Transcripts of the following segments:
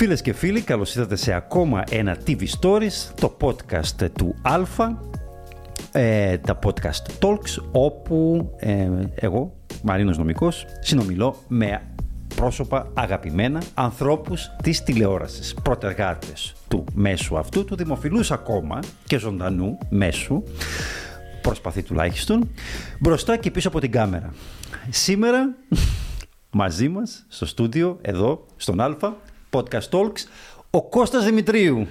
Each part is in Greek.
Φίλες και φίλοι, καλώς ήρθατε σε ακόμα ένα TV Stories, το podcast του Αλφα, ε, τα podcast Talks, όπου ε, εγώ, Μαρίνος Νομικός, συνομιλώ με πρόσωπα αγαπημένα, ανθρώπους της τηλεόρασης, πρωτεργάτες του μέσου αυτού, του δημοφιλούς ακόμα και ζωντανού μέσου, προσπαθεί τουλάχιστον, μπροστά και πίσω από την κάμερα. Σήμερα, μαζί μας, στο στούντιο, εδώ, στον Αλφα, Podcast Talks, ο Κώστας Δημητρίου.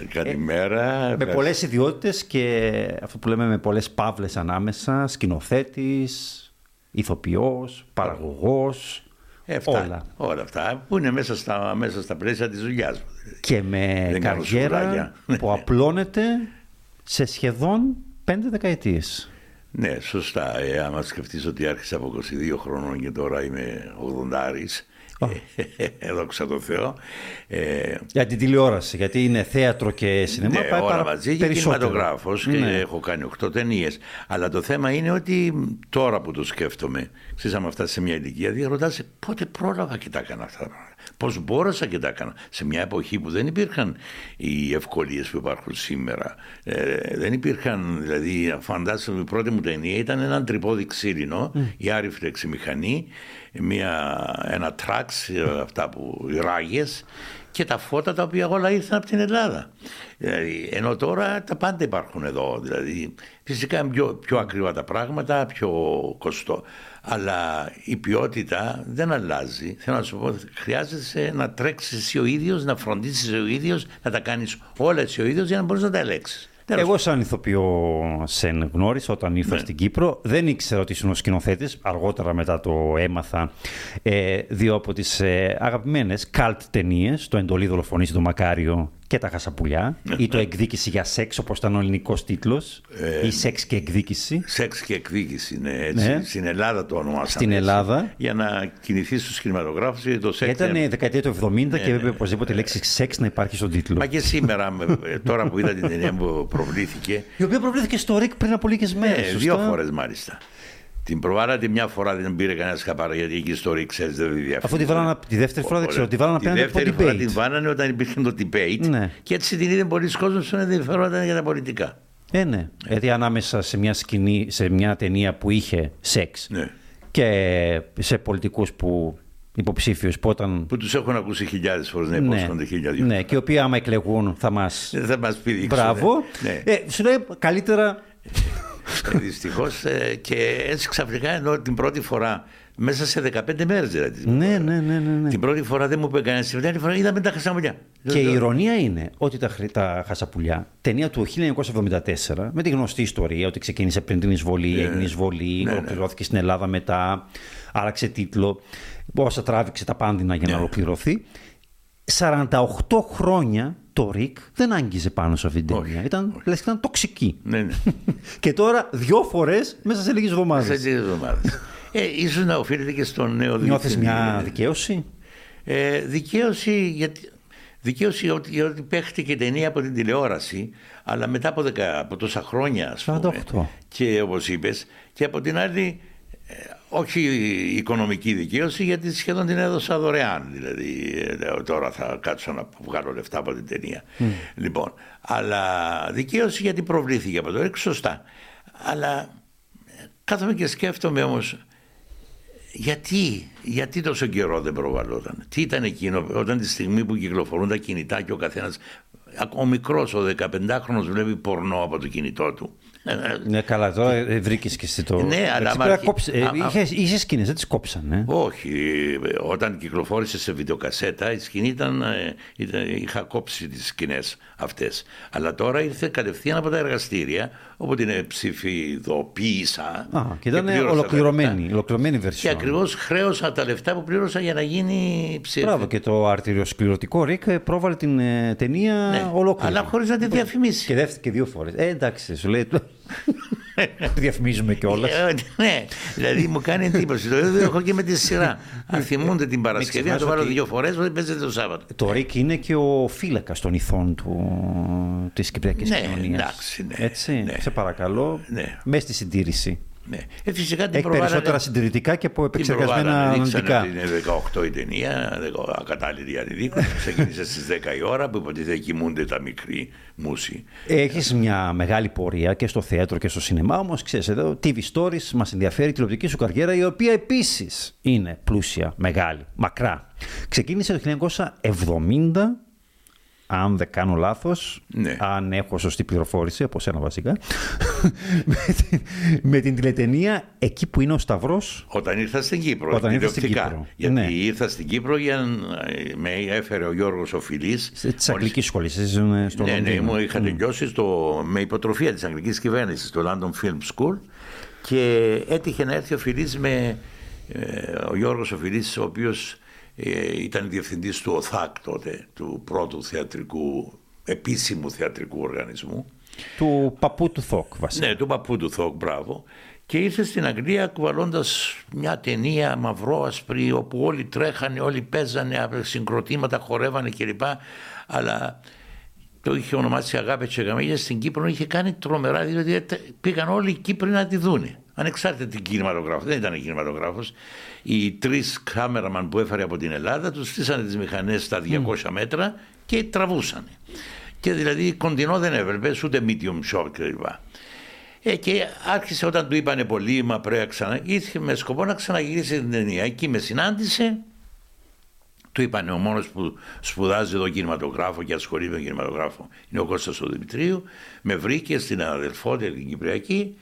Ε, καλημέρα. με πολλές ιδιότητες και αυτό που λέμε με πολλές παύλες ανάμεσα, σκηνοθέτης, ηθοποιός, παραγωγός, ε, όλα. Όλα αυτά που είναι μέσα στα, μέσα στα πλαίσια της δουλειάς μου. Και με καριέρα που απλώνεται σε σχεδόν πέντε δεκαετίες. Ναι, σωστά. Ε, άμα σκεφτείς ότι άρχισα από 22 χρόνων και τώρα είμαι 80 εδώ το Θεό. Ε, για την τηλεόραση, γιατί είναι θέατρο και σινεμά. Ναι, πάει όλα μαζί και κινηματογράφος και ναι. έχω κάνει 8 ταινίες. Αλλά το θέμα είναι ότι τώρα που το σκέφτομαι, ξέρεις, άμα φτάσεις σε μια ηλικία, διαρωτάσαι πότε πρόλαβα και τα έκανα αυτά τα πράγματα. Πώς μπόρεσα και τα έκανα σε μια εποχή που δεν υπήρχαν οι ευκολίες που υπάρχουν σήμερα. Ε, δεν υπήρχαν, δηλαδή, φαντάζομαι, η πρώτη μου ταινία ήταν ένα τρυπόδι ξύλινο, mm. η άρρηφλεξη μηχανή, μια, ένα τραξ, ε, αυτά που οι ράγες και τα φώτα τα οποία όλα ήρθαν από την Ελλάδα. Δηλαδή, ενώ τώρα τα πάντα υπάρχουν εδώ. Δηλαδή, φυσικά είναι πιο, πιο ακριβά τα πράγματα, πιο κοστό. Αλλά η ποιότητα δεν αλλάζει. Θέλω να σου πω, χρειάζεται να τρέξεις εσύ ο ίδιος, να φροντίσεις ο ίδιος, να τα κάνεις όλα εσύ ο ίδιος για να μπορείς να τα ελέγξεις. Εγώ, σαν ηθοποιό, σε γνώρισα όταν ήρθα ναι. στην Κύπρο. Δεν ήξερα ότι ήσουν ο σκηνοθέτης. Αργότερα μετά το έμαθα. Ε, δύο από τις ε, αγαπημένες καλτ ταινίες, το Εντολή Δολοφονή του Μακάριο και τα χασαπουλιά ή το εκδίκηση για σεξ όπως ήταν ο ελληνικός τίτλος ε, ή σεξ και εκδίκηση. Σεξ και εκδίκηση, ναι, έτσι. Ναι. Στην Ελλάδα το ονομάσαμε. Στην Ελλάδα. Για να κινηθείς στους κινηματογράφους το σεξ. Ήταν η δεκαετία του 70 ναι, και έπρεπε ναι. οπωσδήποτε η λέξη σεξ να υπάρχει στον τίτλο. Μα και σήμερα, τώρα που είδα την ταινία που προβλήθηκε. Η οποία προβλήθηκε στο ΡΙΚ πριν από λίγες μέρες. Ναι, δύο φορές μάλιστα. Την προβάλατε μια φορά δεν πήρε κανένα καπάρα γιατί εκεί στο ρίξ δεν διαφωνεί. Αφού τη βάλανε τη δεύτερη φορά δεν ξέρω, τη βάλανε απέναντι από το debate. φορά την βάλανε όταν υπήρχε το debate ναι. και έτσι την είδε πολλοί κόσμοι που ενδιαφέρονταν για τα πολιτικά. Ε, ναι. Γιατί ανάμεσα σε μια σκηνή, σε μια ταινία που είχε σεξ ναι. και σε πολιτικούς που υποψήφιους που όταν. που τους έχουν ακούσει χιλιάδες φορές να ναι. υπόσχονται ναι, χιλιάδες Ναι, και οι οποίοι άμα εκλεγούν θα μα. θα μας πηδήξουν. Μπράβο. Ναι. Ε, σου λέει καλύτερα ε, Δυστυχώς ε, και έτσι ξαφνικά ενώ την πρώτη φορά μέσα σε 15 μέρες δηλαδή. Ναι, ναι, ναι, ναι, Την πρώτη φορά δεν μου είπε κανένας. Την δεύτερη φορά είδαμε τα χασαπουλιά. Και η ηρωνία είναι ότι τα, τα χασαπουλιά, ταινία του 1974, με τη γνωστή ιστορία ότι ξεκίνησε πριν την εισβολή, ναι, έγινε εισβολή, ναι, ολοκληρώθηκε στην Ελλάδα μετά, άλλαξε τίτλο, όσα τράβηξε τα πάντινα για να ολοκληρωθεί. 48 χρόνια το Ρικ δεν άγγιζε πάνω σε αυτήν την ταινία. Ήταν, λες, ήταν τοξική. Ναι, ναι. και τώρα δυο φορές μέσα σε λίγες εβδομάδες. Σε λίγες εβδομάδες. ε, ίσως να οφείλεται και στον νέο Νιώθεις μια δικαίωση; Ε, δικαίωση γιατί. Δικαίωση ότι, ότι παίχτηκε ταινία από την τηλεόραση, αλλά μετά από, δεκα, από τόσα χρόνια, ας πούμε. 48. Και όπως είπες, και από την άλλη όχι οικονομική δικαίωση γιατί σχεδόν την έδωσα δωρεάν. Δηλαδή ε, τώρα θα κάτσω να βγάλω λεφτά από την ταινία. Mm. λοιπόν αλλά δικαίωση γιατί προβλήθηκε από το ρίξ σωστά. Αλλά κάθομαι και σκέφτομαι όμως γιατί, γιατί τόσο καιρό δεν προβαλόταν; Τι ήταν εκείνο όταν τη στιγμή που κυκλοφορούν τα κινητά και ο καθένας ο μικρός ο 15χρονος βλέπει πορνό από το κινητό του ναι, καλά, τώρα ε, βρήκες και εσύ το. Ναι, αλλά. Είχε σκηνές, δεν τις κόψαν. Όχι. Όταν κυκλοφόρησε σε βιντεοκασέτα, η σκηνή ήταν. Ε, είχα κόψει τις σκηνές αυτές. Αλλά τώρα ήρθε κατευθείαν από τα εργαστήρια, όπου την ψηφιδοποίησα. Α, και ήταν και ολοκληρωμένη, ολοκληρωμένη βερσιόν. Και ακριβώς χρέωσα τα λεφτά που πλήρωσα για να γίνει ψήφι. Μπράβο, και το αρτηριοσκληρωτικό Ρίκ πρόβαλε την ε, ταινία ναι, ολόκληρη. Αλλά χωρίς να τη διαφημίσει. Και, και δύο φορές. Ε, εντάξει, σου λέει. Διαφημίζουμε κιόλας. Ε, ναι, δηλαδή μου κάνει εντύπωση. Το ίδιο έχω και με τη σειρά. Αν θυμούνται την Παρασκευή, να το βάλω δύο φορές, ότι παίζεται το Σάββατο. Το Ρίκ είναι και ο φύλακας των ηθών της Κυπριακής ναι, κοινωνίας. Εντάξει, ναι, Έτσι, ναι. σε παρακαλώ. Ναι. Μες στη συντήρηση. Ναι. Ε, φυσικά την Έχει περισσότερα συντηρητικά και από επεξεργασμένα αναλυτικά. Είναι 18 η ταινία, ακατάλληλη ανηλίκων. Ξεκίνησε στις 10 η ώρα που υποτίθεται κοιμούνται τα μικροί μουσοι. Έχεις μια μεγάλη πορεία και στο θέατρο και στο σινεμά, όμως ξέρεις εδώ, TV Stories μας ενδιαφέρει η τηλεοπτική σου καριέρα, η οποία επίσης είναι πλούσια, μεγάλη, μακρά. Ξεκίνησε το 1970 αν δεν κάνω λάθος, ναι. αν έχω σωστή πληροφόρηση από σένα βασικά, με, την, με την τηλετενία εκεί που είναι ο Σταυρός. Όταν ήρθα στην Κύπρο, Όταν ήρθα στην Κύπρο. Γιατί ναι. ήρθα στην Κύπρο για με έφερε ο Γιώργος ο Φιλής. Της Αγγλικής Σχολής, στο Ναι, ναι, μου είχα τελειώσει στο, με υποτροφία της Αγγλικής Κυβέρνησης στο London Film School και έτυχε να έρθει ο Φιλής με ε, ο Γιώργος ο Φιλής, ο οποίος ε, ήταν διευθυντής του ΟΘΑΚ τότε, του πρώτου θεατρικού, επίσημου θεατρικού οργανισμού. Του παππού του Θόκ βασικά. Ναι, του παππού του Θόκ, μπράβο. Και ήρθε στην Αγγλία κουβαλώντας μια ταινία μαυρό-ασπρή όπου όλοι τρέχανε, όλοι παίζανε, συγκροτήματα χορεύανε κλπ. Αλλά το είχε ονομάσει Αγάπη Τσεγαμίγια στην Κύπρο είχε κάνει τρομερά διότι πήγαν όλοι οι Κύπροι να τη δούνε ανεξάρτητα την κινηματογράφος. Δεν ήταν κινηματογράφος. Οι τρεις κάμεραμαν που έφερε από την Ελλάδα τους στήσανε τις μηχανές στα 200 μέτρα και τραβούσαν. Και δηλαδή κοντινό δεν έβλεπε ούτε medium shot κλπ. Ε, και άρχισε όταν του είπανε πολύ, μα πρέπει να ξανα... Ήρθε με σκοπό να ξαναγυρίσει την ταινία. Εκεί με συνάντησε. Του είπαν ο μόνος που σπουδάζει εδώ κινηματογράφο και ασχολείται με κινηματογράφο είναι ο Κώστας ο Δημητρίου. Με βρήκε στην αδελφότητα την Κυπριακή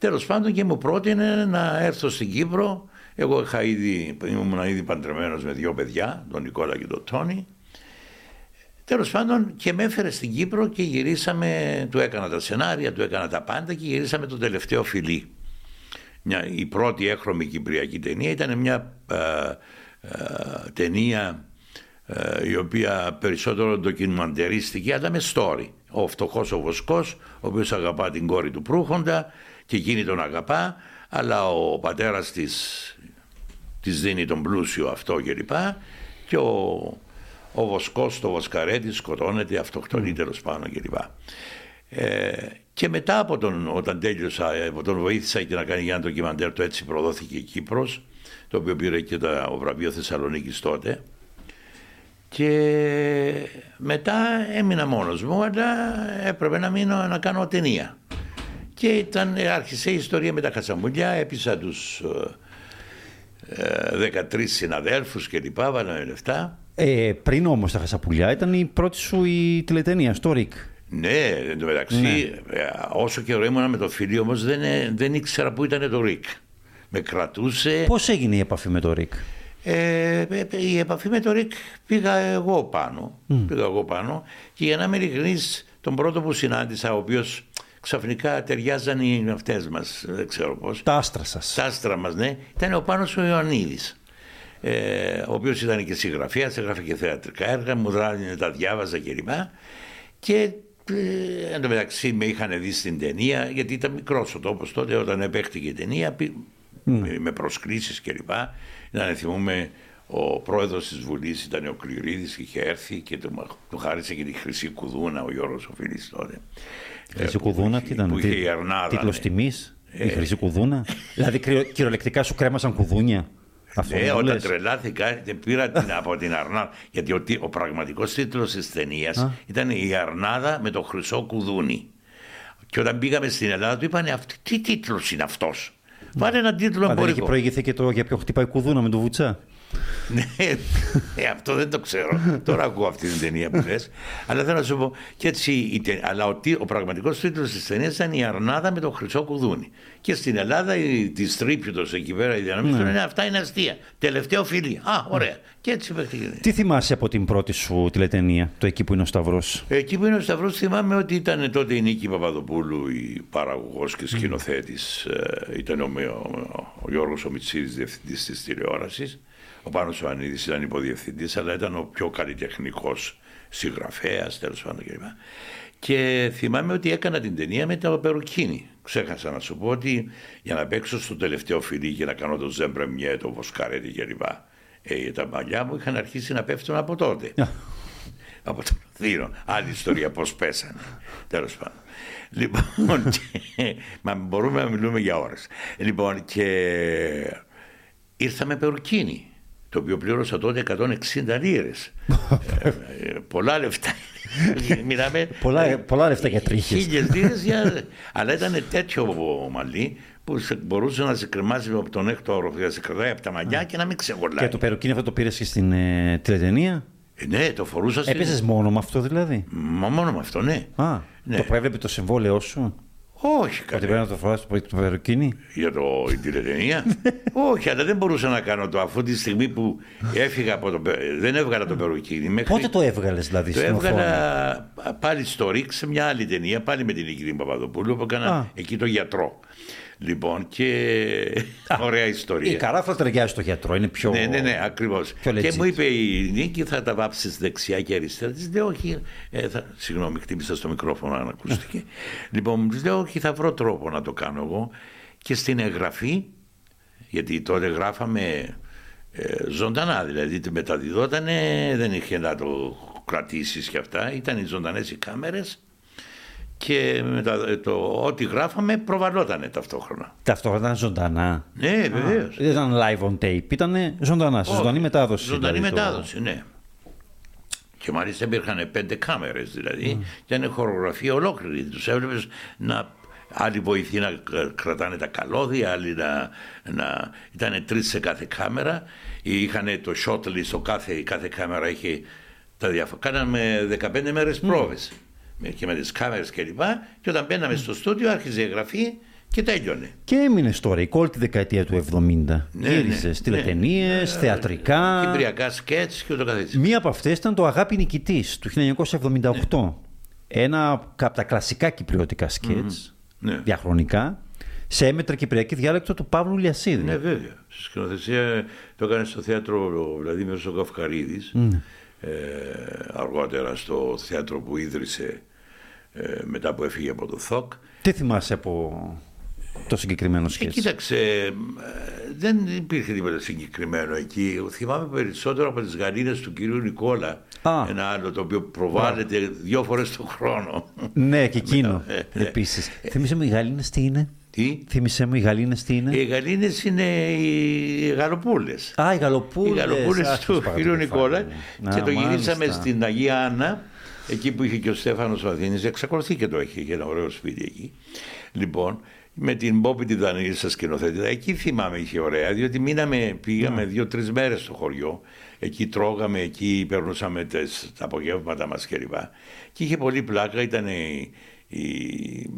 Τέλος πάντων και μου πρότεινε να έρθω στην Κύπρο. Εγώ είχα ήδη, ήμουν ήδη παντρεμένος με δύο παιδιά, τον Νικόλα και τον Τόνι. Τέλος πάντων και με έφερε στην Κύπρο και γυρίσαμε, του έκανα τα σενάρια, του έκανα τα πάντα και γυρίσαμε το τελευταίο φιλί. Μια, η πρώτη έχρωμη κυπριακή ταινία ήταν μια ε, ε, ταινία ε, η οποία περισσότερο ντοκιμαντερίστηκε αλλά με story. Ο φτωχός ο Βοσκός, ο οποίος αγαπά την κόρη του Προύχοντα και εκείνη τον αγαπά αλλά ο πατέρας της, της δίνει τον πλούσιο αυτό και λοιπά και ο, ο Βοσκός, το Βοσκαρέτη σκοτώνεται, αυτοκτονεί τέλος πάνω και λοιπά. Ε, και μετά από τον, όταν τέλειωσα, ε, τον βοήθησα και να κάνει για ένα ντοκιμαντέρ, το έτσι προδόθηκε η Κύπρος, το οποίο πήρε και το βραβείο Θεσσαλονίκης τότε. Και μετά έμεινα μόνος μου, αλλά έπρεπε να μείνω να κάνω ταινία. Και ήταν, άρχισε η ιστορία με τα Χασαμουλιά, έπεισα τους ε, 13 συναδέλφους και λοιπά, βάλαμε λεφτά. Ε, πριν όμως τα Χασαπουλιά ήταν η πρώτη σου η τηλετενία στο ΡΙΚ. Ναι, εν τω μεταξύ, ναι. Ε, όσο καιρό ήμουν με το φίλιο όμως δεν, ε, δεν ήξερα που ήταν το ΡΙΚ. Με κρατούσε. Πώς έγινε η επαφή με το ΡΙΚ, ε, Η επαφή με το ΡΙΚ πήγα εγώ πάνω. Mm. Πήγα εγώ πάνω και για να είμαι ειλικρινής, τον πρώτο που συνάντησα, ο οποίος ξαφνικά ταιριάζαν οι αυτέ μας, δεν ξέρω πώς. Τα άστρα σας. Τα άστρα μας, ναι. Ήταν ο Πάνος ο Ιωαννίδης. Ε, ο οποίος ήταν και συγγραφέας, έγραφε και θεατρικά έργα, μου δράνε, τα διάβαζα κλπ. Και ε, εν τω μεταξύ με είχαν δει στην ταινία, γιατί ήταν μικρός ο τόπος τότε όταν επέχτηκε η ταινία, mm. με προσκλήσει κλπ. Να θυμούμε ο πρόεδρος της Βουλής ήταν ο Κληρίδης και είχε έρθει και του, του χάρισε και τη Χρυσή Κουδούνα ο Γιώργος ο τότε. Χρυσή Κουδούνα, τι ήταν, τίτλος ναι. τιμής, η ε. Χρυσή Κουδούνα. δηλαδή κυριολεκτικά σου κρέμασαν κουδούνια. Αυτό ναι, όταν λες. τρελάθηκα πήρα την, από την Αρνάδα. Γιατί ο, ο πραγματικός τίτλος της ταινίας ήταν Η Αρνάδα με το χρυσό κουδούνι. Και όταν πήγαμε στην Ελλάδα, του είπαν Τι τίτλος είναι αυτός; Πάρε ένα τίτλο εμπορικό. Δεν είχε προηγηθεί και το για ποιο χτυπάει κουδούνα με το βουτσά. Ναι, ε, αυτό δεν το ξέρω. Τώρα ακούω αυτή την ταινία που λες. αλλά θέλω να σου πω. Και έτσι, αλλά ο, ο πραγματικός τίτλος της ταινίας ήταν Η Αρνάδα με το χρυσό κουδούνι. Και στην Ελλάδα η διστρίπιουτο εκεί πέρα η διανομή ναι. λένε Αυτά είναι αστεία. Τελευταίο φίλι. Α, ωραία. Και έτσι Τι θυμάσαι από την πρώτη σου τηλετενία, το εκεί που είναι ο Σταυρός. Εκεί που είναι ο Σταυρός, θυμάμαι ότι ήταν τότε η Νίκη Παπαδοπούλου, η παραγωγός και σκηνοθέτης. Mm. Ήταν ο, ο, ο Γιώργος Ομιτσίδης, διευθυντής της τηλεόρασης. Ο Πάνος Ιωαννίδης ήταν υποδιευθυντής, αλλά ήταν ο πιο καλλιτεχνικός συγγραφέας, τέλος πάντων κλπ. Και θυμάμαι ότι έκανα την ταινία με τα Περουκίνη. Ξέχασα να σου πω ότι για να παίξω στο τελευταίο φιλί και να κάνω το Ζέμπρεμιέ, το Βοσκαρέτη κλπ. Ε, τα μαλλιά μου είχαν αρχίσει να πέφτουν από τότε. από το Λονδίνο. Άλλη ιστορία πώς πέσανε. Τέλος πάντων. Λοιπόν, και, μα μπορούμε να μιλούμε για ώρες. Λοιπόν, και ήρθα με περουκίνη, το οποίο πλήρωσα τότε 160 λίρες. Ε, ε, πολλά λεφτά. Μιλάμε, πολλά, πολλά λεφτά για τρίχες. Χίλιες λίρες, για... αλλά ήταν τέτοιο μαλλί που μπορούσε να σε κρεμάσει από τον έκτο όροφο, να σε κρατάει από τα μαλλιά και να μην ξεγορλάει. Και το περουκίνι αυτό το πήρες και στην ε, τηλετενία; Ε, ναι, το φορούσα στην... Έπαιζες μόνο με αυτό δηλαδή; Μα μόνο με αυτό, ναι. Α, ναι. Το προέβλεπε το συμβόλαιό σου; Όχι, κάτι. Ότι πρέπει να το φοράς το, το περουκίνι. Για το, την τηλετενία; Όχι, αλλά δεν μπορούσα να κάνω το αφού τη στιγμή που έφυγα από το. Δεν έβγαλα το περουκίνι. Μέχρι... Πότε το έβγαλες, δηλαδή, Το έβγαλα πάλι στο Ρίξ σε μια άλλη ταινία, πάλι με την Νικητή Παπαδοπούλου που έκανα εκεί το γιατρό. Λοιπόν, και ωραία ιστορία. Η καράφλα ταιριάζει στο γιατρό, είναι πιο. Ναι, ναι, ναι, ακριβώς. Και μου είπε η Νίκη, θα τα βάψεις δεξιά και αριστερά. Της λέω, Όχι. Ε, θα... Συγγνώμη, χτύπησα στο μικρόφωνο, αν ακούστηκε. λοιπόν, της λέω, Όχι, θα βρω τρόπο να το κάνω εγώ. Και στην εγγραφή, γιατί τότε γράφαμε ε, ζωντανά, δηλαδή μεταδιδόταν, δεν είχε να το κρατήσεις και αυτά. Ήταν οι ζωντανές οι κάμερες και μετά το ό,τι γράφαμε προβαλότανε ταυτόχρονα. Ταυτόχρονα ήταν ζωντανά. Ναι, βεβαίως. Δεν ήταν live on tape, ήταν ζωντανά, oh, ζωντανή μετάδοση. Ζωντανή δηλαδή, μετάδοση, το... ναι. Και μάλιστα υπήρχαν πέντε κάμερες δηλαδή mm. και ήταν χορογραφία ολόκληρη. Τους έβλεπες να. Άλλοι βοηθοί να κρατάνε τα καλώδια, άλλοι να. να... ήταν τρεις σε κάθε κάμερα. Είχαν το shot list, κάθε, κάθε κάμερα είχε τα διάφορα. Κάναμε 15 μέρες πρόβες. Mm και με τις κάμερες κλπ. Και, όταν μπαίναμε στο στούντιο άρχιζε η εγγραφή και τέλειωνε. Και έμεινες τώρα η όλη τη δεκαετία του 70. Ναι, Γύρισες ναι, τηλετενίες, ναι, θεατρικά. Κυπριακά σκέτς και ούτω καθεξής. Μία από αυτές ήταν το Αγάπη Νικητής του 1978. Ναι. Ένα από τα κλασικά κυπριωτικά σκέτς, ναι. διαχρονικά, σε έμετρα κυπριακή διάλεκτο του Παύλου Λιασίδη. Ναι, βέβαια. Στη σκηνοθεσία το έκανε στο θέατρο ο Βλαδίμιο Καυκαρίδη. Ε, αργότερα στο θέατρο που ίδρυσε ε, μετά που έφυγε από το ΘΟΚ. Τι θυμάσαι από το συγκεκριμένο σχέδιο. Ε, κοίταξε, ε, δεν υπήρχε τίποτα συγκεκριμένο εκεί. Θυμάμαι περισσότερο από τις γαλήνες του κυρίου Νικόλα. Α. Ένα άλλο το οποίο προβάλλεται Α. δύο φορές το χρόνο. Ναι, και εκείνο ε, επίσης. Ε, Θυμήσαι μου οι γαλήνες τι είναι; Τι; Θύμησέ μου, οι γαλήνες τι είναι; Οι γαλήνες είναι οι γαλοπούλες. Α, οι γαλοπούλες. Οι γαλοπούλες του κύριου Νικόλα. Και το γυρίσαμε στην Αγία Άννα εκεί που είχε και ο Στέφανος Αθήνης, εξακολουθεί και το έχει, είχε ένα ωραίο σπίτι εκεί. Λοιπόν, με την Μπόπη τη Δανίλη σα σκηνοθέτητα, εκεί θυμάμαι είχε ωραία, διότι μείναμε, πήγαμε ναι. δύο-τρεις μέρες στο χωριό. Εκεί τρώγαμε, εκεί περνούσαμε τα απογεύματα μας κλπ. Και είχε πολύ πλάκα, ήταν η, η, η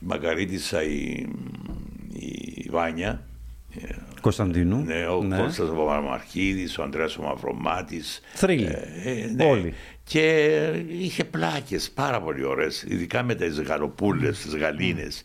Μαγκαρίτησα, η, η Βάνια, Κωνσταντίνου. Ναι, ο ναι. Κώστας ο Παπαμαρχίδης, ο Ανδρέας ο Μαυρομάτης. Θρύλοι. Ε, ναι. Όλοι. Και είχε πλάκες πάρα πολύ ωραίες, ειδικά με τις γαλοπούλες, τις γαλήνες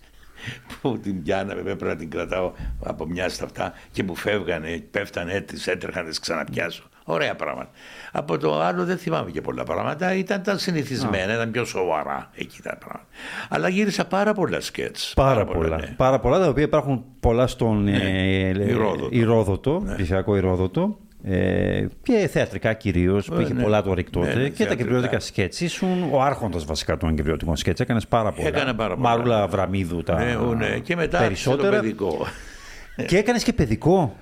που την πιάναμε, πρέπει να την κρατάω από μια στα αυτά και μου φεύγανε, πέφτανε, τις έτρεχαν, τις ξαναπιάσω. Ωραία πράγματα. Από το άλλο δεν θυμάμαι και πολλά πράγματα. Ήταν τα συνηθισμένα, ήταν πιο σοβαρά εκεί τα πράγματα. Αλλά γύρισα πάρα πολλά σκέτς. Πάρα, πάρα, πολλά. Ναι. Πάρα πολλά, τα οποία υπάρχουν πολλά στον ναι. ε, Ηρόδοτο, ναι. ψηφιακό Ηρόδοτο. Ε, και θεατρικά κυρίως, που είχε ναι. πολλά το ρίκτο ναι, ναι, και τα κυπριώτικα σκέτς. Ήσουν ο άρχοντα βασικά των κυπριώτικων σκέτς. Έκανε πάρα πολλά. Έκανε πάρα πολλά. Μάρουλα Βραμίδου τα ναι, ναι. Και μετά περισσότερα. Το παιδικό. Και έκανες και παιδικό.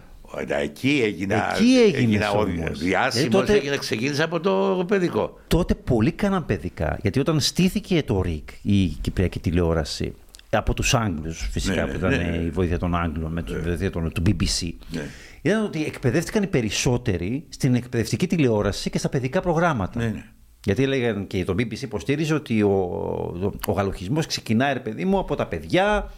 Εκεί έγινα, Εκεί έγινα ο διάσημος, τότε, έγινα, ξεκίνησα από το παιδικό. Τότε πολλοί κάναν παιδικά, γιατί όταν στήθηκε το ΡΙΚ, η Κυπριακή τηλεόραση, από τους Άγγλους φυσικά, ναι, που ήταν ναι, η βοήθεια των Άγγλων, με τη βοήθεια του BBC, ναι. ήταν ότι εκπαιδεύτηκαν οι περισσότεροι στην εκπαιδευτική τηλεόραση και στα παιδικά προγράμματα. Ναι, ναι. Γιατί έλεγαν και το BBC υποστήριζε ότι ο, ο, ο γαλοχισμός ξεκινάει, ρε παιδί μου, από τα παιδιά,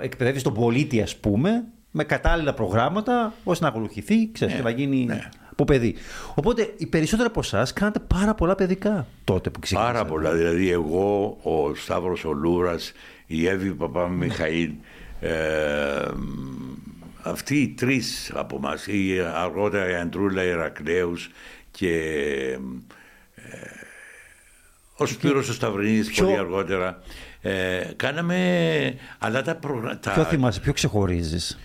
εκπαιδεύει τον πολίτη, ας πούμε, με κατάλληλα προγράμματα ώστε να ακολουθηθεί, ξέρεις, ναι, και να γίνει ναι. από παιδί. Οπότε οι περισσότεροι από εσάς κάνατε πάρα πολλά παιδικά τότε που ξεκίνησατε. Πάρα πολλά. Δηλαδή εγώ, ο Σταύρος ο Λούρας, η Εύη Παπά Μιχαήλ, ε, αυτοί οι τρεις από εμά, η αργότερα η Αντρούλα Ηρακλέους και ε, ο Σπύρος ο Σταυρινής Ποιο... πολύ αργότερα. Ε, κάναμε, αλλά τα προγράμματα... Ποιο θυμάσαι, ποιο ξεχωρίζεις;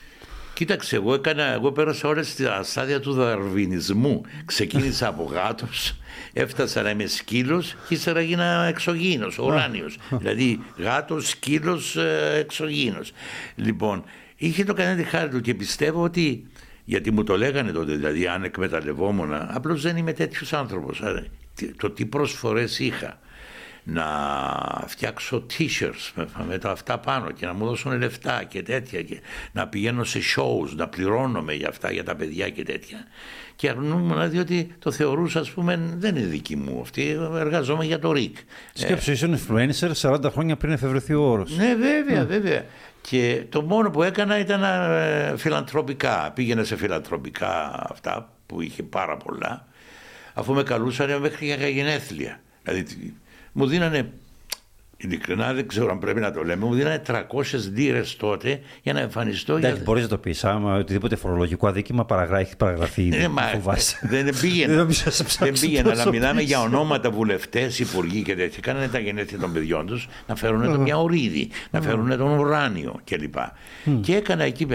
Κοίταξε, εγώ, έκανα, εγώ πέρασα όλες τα στάδια του δαρβινισμού. Ξεκίνησα από γάτος, έφτασα να είμαι σκύλος και ύστερα γίνα εξωγήινος, ουράνιος. δηλαδή γάτος, σκύλος, ε, εξωγήινος. Λοιπόν, είχε το κανένα τη χάρη του και πιστεύω ότι γιατί μου το λέγανε τότε, δηλαδή αν εκμεταλλευόμουν, απλώς δεν είμαι τέτοιος άνθρωπος. Το τι προσφορές είχα να φτιάξω t-shirts με, με, τα αυτά πάνω και να μου δώσουν λεφτά και τέτοια και να πηγαίνω σε shows, να πληρώνομαι για αυτά για τα παιδιά και τέτοια και αρνούμουν διότι το θεωρούσα ας πούμε δεν είναι δική μου αυτή, εργαζόμαι για το ΡΙΚ. Σκέψου, είσαι influencer 40 χρόνια πριν εφευρεθεί ο όρος. Ναι βέβαια, βέβαια. Και το μόνο που έκανα ήταν ε, φιλανθρωπικά. Πήγαινα σε φιλανθρωπικά αυτά που είχε πάρα πολλά αφού με καλούσαν μέχρι για γενέθλια. Δηλαδή μου δίνανε Ειλικρινά δεν ξέρω αν πρέπει να το λέμε. Μου δίνανε 300 λίρες τότε για να εμφανιστώ. Εντάξει, για... μπορείς να το πεις. Άμα οτιδήποτε φορολογικό αδίκημα παραγράφει, έχει παραγραφεί ήδη. Ναι, μα, δεν πήγαινε. δεν πήγαινε, αλλά μιλάμε για ονόματα βουλευτές, υπουργοί και τέτοια. Κάνανε τα γενέθλια των παιδιών τους να φέρουν το μια ορίδη, να φέρουν τον ουράνιο κλπ. Και έκανα εκεί.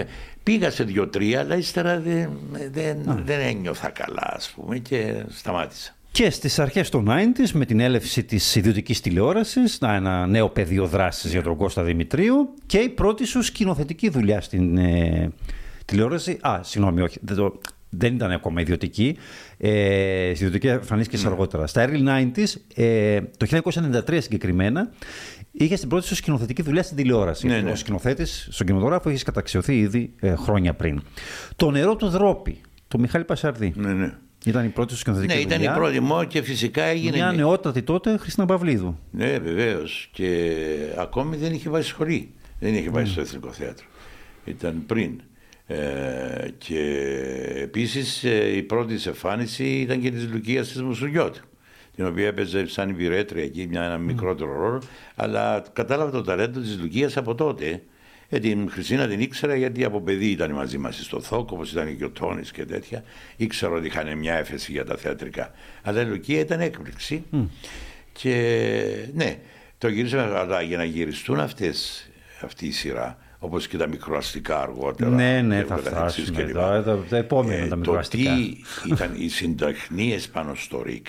Πήγα σε δύο-τρία, αλλά ύστερα δεν, δεν, δεν ένιωθα καλά, ας πούμε, και σταμάτησα. Και στις αρχές των 90's με την έλευση της ιδιωτικής τηλεόρασης, ένα νέο πεδίο δράσης για τον Κώστα Δημητρίου και η πρώτη σου σκηνοθετική δουλειά στην ε, τηλεόραση. Α, συγγνώμη, όχι, δεν, το, δεν ήταν ακόμα ιδιωτική. Ε, ιδιωτική εμφανίστηκε ναι. αργότερα. Στα early 90s, ε, το 1993 συγκεκριμένα, είχες την πρώτη σου σκηνοθετική δουλειά στην τηλεόραση. Ναι, ναι. Ο σκηνοθέτης, στον κινηματογράφο, είχες καταξιωθεί ήδη ε, χρόνια πριν. Το νερό του Δρόπη, το Μιχάλη Πασαρδί. Ναι, ναι. Ήταν η πρώτη σου σκηνοθετική Ναι, ήταν η πρώτη μου και φυσικά έγινε. Μια νεότατη τότε Χριστίνα Παυλίδου. Ναι, βεβαίως. Και ακόμη δεν είχε πάει σχολή. Δεν είχε πάει mm. στο Εθνικό Θέατρο. Ήταν πριν. Ε, και επίσης ε, η πρώτη της εμφάνιση ήταν και της Λουκίας της Μουσουλιώτη την οποία έπαιζε σαν υπηρέτρια εκεί, μια, ένα μικρότερο ρόλο, αλλά κατάλαβα το ταλέντο της Λουκίας από τότε. Ε, την Χριστίνα την ήξερα γιατί από παιδί ήταν μαζί μας στο Θόκο, όπως ήταν και ο Τόνης και τέτοια. Ήξερα ότι είχαν μια έφεση για τα θεατρικά. Αλλά η Λουκία ήταν έκπληξη. Και ναι, το γυρίσαμε αλλά για να γυριστούν αυτές, αυτή η σειρά, όπως και τα μικροαστικά αργότερα. Ναι, ναι, θα φτάσουμε εδώ, εδώ, τα επόμενα ε, τα μικροαστικά. Το τι ήταν οι συνταχνίες πάνω στο ΡΙΚ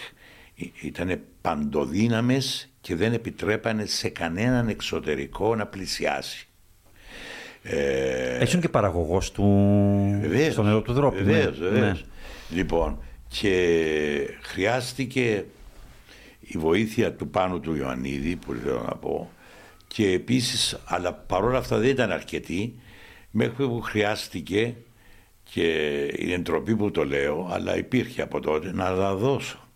ήταν παντοδύναμες και δεν επιτρέπανε σε κανέναν εξωτερικό να πλησιάσει. Ε, και παραγωγός του βεβαίως, στο νερό του δρόπου. Ναι. Βεβαίως, ναι. Λοιπόν, και χρειάστηκε η βοήθεια του πάνω του Ιωαννίδη, που θέλω να πω, και επίσης, αλλά παρόλα αυτά δεν ήταν αρκετή, μέχρι που χρειάστηκε και η εντροπή που το λέω, αλλά υπήρχε από τότε να τα δώσω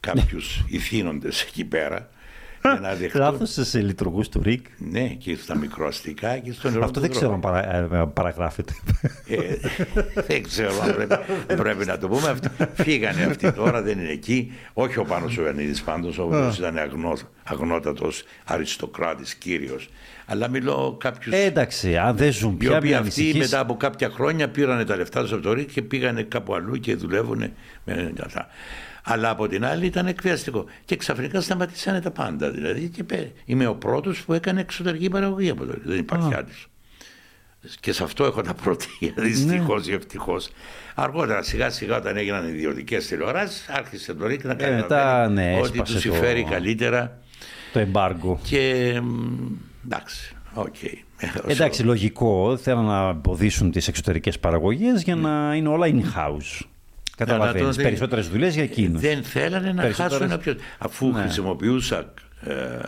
κάποιους ηθήνοντες εκεί πέρα Λάθο σε λειτουργούς του ΡΙΚ. Ναι, και στα μικροαστικά και στον Αυτό δεν ξέρω αν παρα, ε, παραγράφεται. Ε, δεν ξέρω αν πρέπει, πρέπει να το πούμε. Φύγανε αυτοί τώρα, δεν είναι εκεί. Όχι ο Πάνος ο Ιωαννίδης πάντως, ο οποίος ήταν αγνό, αγνότατος αριστοκράτης κύριος. Αλλά μιλώ κάποιου. Ε, εντάξει, αν δεν ζουν πια. Οι οποίοι αυτοί μετά από κάποια χρόνια πήραν τα λεφτά τους από το ΡΙΚ και πήγανε κάπου αλλού και δουλεύουν με αυτά. Αλλά από την άλλη ήταν εκβιαστικό. Και ξαφνικά σταματήσανε τα πάντα. Δηλαδή και είμαι ο πρώτος που έκανε εξωτερική παραγωγή από τότε. Δεν υπάρχει άλλος. Και σε αυτό έχω τα πρωτεία, δυστυχώς ή ευτυχώς. Αργότερα, σιγά σιγά, όταν έγιναν ιδιωτικές τηλεοράσεις, άρχισε το ΡΙΚ να κάνει ε, ναι, ότι του συμφέρει καλύτερα. Το εμπάργκο. Και εντάξει, οκ. Εντάξει, λογικό. Θέλουν να εμποδίσουν τις εξωτερικές παραγωγές για να είναι όλα in-house. Καταλαβαίνει. Περισσότερες δουλειές για εκείνους. Δεν θέλανε να χάσουν ένα Αφού ναι. χρησιμοποιούσα ε,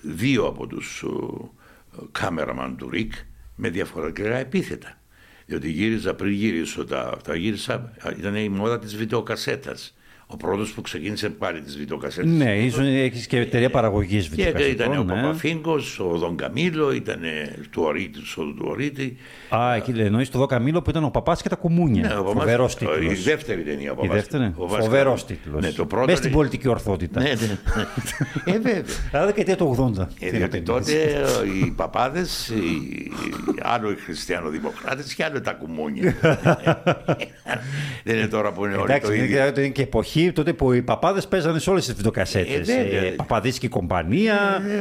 δύο από τους κάμεραμαν του ΡΙΚ με διαφορετικά επίθετα. Διότι γύριζα πριν γύρισω τα, αυτά, γύρισα, ήταν η μόδα της βιντεοκασέτας ο πρώτος που ξεκίνησε πάλι τις βιντεοκασέτες. Ναι, ίσως έχεις και εταιρεία παραγωγής βιντεοκασέτων. Και ήταν ναι. ο Παπαφίνκο, ο Δον Καμίλο, ήταν του Ορίτη, ο του Ορίτη. Α, εκεί λέει, εννοείς το Δον Καμίλο που ήταν ο παπάς και τα κουμούνια. Ναι, Φοβερός τίτλος. Η δεύτερη ταινία από Η δεύτερη. Φοβερός τίτλος. Ναι, το πρώτο. στην πολιτική ορθότητα. Ναι, ναι. ε, βέβαια. Αλλά δεκαετία του 80. Ε, διότι τότε οι παπάδες, άλλο οι χριστιανοδημοκράτες και άλλο τα κουμούνια. Δεν είναι τώρα που είναι όλοι το ίδιο. Είναι και εποχή εποχή τότε που οι παπάδες παίζανε σε όλες τις βιντεοκασέτες. Ε, ε, Παπαδίσκη κομπανία, ε,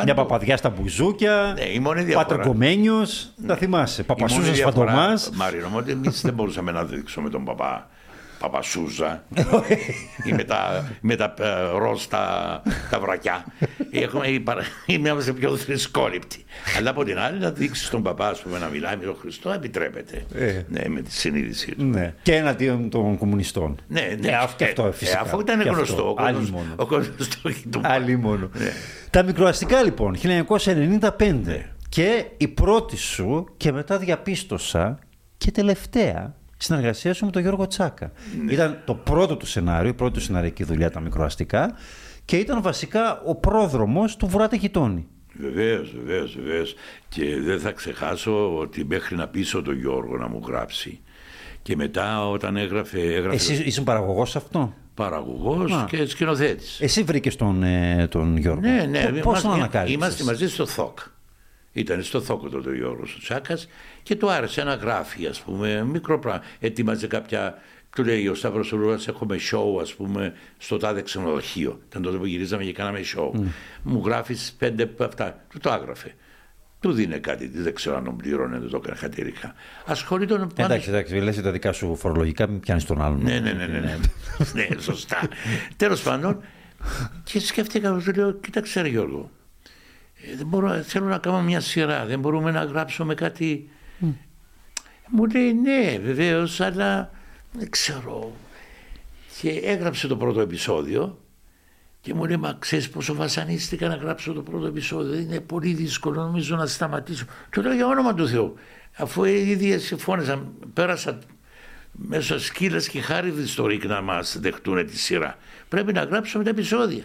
ε, μια παπαδιά στα μπουζούκια. Ναι, η μόνη διαφορά. Πατροκομένιο. Ναι. Τα θυμάσαι. Παπασούζα Φαντομάς. Μάρινο, ότι εμείς δεν μπορούσαμε να δείξουμε τον παπά Παπασούζα ή με τα, με τα ε, ροζ τα, τα βρακιά. Έχουμε, είμαστε πιο θρησκόληπτοι. Αλλά από την άλλη να δείξεις τον παπά πούμε, να μιλάει με τον Χριστό επιτρέπεται. Ε. Ναι, με τη συνείδησή του. Ναι. Και εναντίον των κομμουνιστών. Ναι, ναι. Ε, αυτό, αυτό ε, φυσικά. Ε, αφού ήταν γνωστό. Ο κόσμος, μόνο. Ο κόσμος το Άλλη μόνο. Ναι. Τα μικροαστικά λοιπόν, 1995. Ναι. Και η πρώτη σου και μετά διαπίστωσα και τελευταία συνεργασία σου με τον Γιώργο Τσάκα. Ναι. Ήταν το πρώτο του σενάριο, η πρώτη του σεναρική δουλειά τα μικροαστικά και ήταν βασικά ο πρόδρομος του Βουράτε Γειτόνι. Βεβαίως, βεβαίως, βεβαίως. Και δεν θα ξεχάσω ότι μέχρι να πείσω τον Γιώργο να μου γράψει. Και μετά όταν έγραφε. έγραφε... Εσύ ήσουν παραγωγός αυτό; Παραγωγός και σκηνοθέτης. Εσύ βρήκες τον, ε, τον Γιώργο. Ναι, ναι. Πώς τον ανακάλυψες; Είμαστε μαζί στο ΘΟΚ. Ήταν στο Θόκο τότε ο Γιώργος ο Τσάκας και του άρεσε ένα γράφει, ας πούμε, μικρό πράγμα. Έτοιμαζε κάποια. Του λέει ο Σταύρος Ουρούα, έχουμε show, ας πούμε, στο τάδε ξενοδοχείο. Ήταν τότε που γυρίζαμε και κάναμε show. Mm. Μου γράφει πέντε από αυτά. Του το άγραφε. Του δίνει κάτι, δεν ξέρω αν τον πλήρωνε, δεν το έκανε χατήρικα. Ασχολείται τον πάντα. Εντάξει, εντάξει, λες τα δικά σου φορολογικά, μην πιάνεις τον άλλον. Ναι, ναι, ναι, ναι, ναι, ναι σωστά. Τέλος πάντων, και σκέφτηκα, του λέω, κοίταξε, Γιώργο, ε, δεν μπορώ, θέλω να κάνω μια σειρά, δεν μπορούμε να γράψουμε κάτι. Mm. Μου λέει ναι βεβαίως, αλλά δεν ξέρω. Και έγραψε το πρώτο επεισόδιο και μου λέει μα ξέρεις πόσο βασανίστηκα να γράψω το πρώτο επεισόδιο. Είναι πολύ δύσκολο νομίζω να σταματήσω. Και λέω για όνομα του Θεού. Αφού οι ίδιες συμφώνησαν, πέρασα μέσα σκύλες και χάρη στο να μας δεχτούν τη σειρά. Πρέπει να γράψουμε τα επεισόδια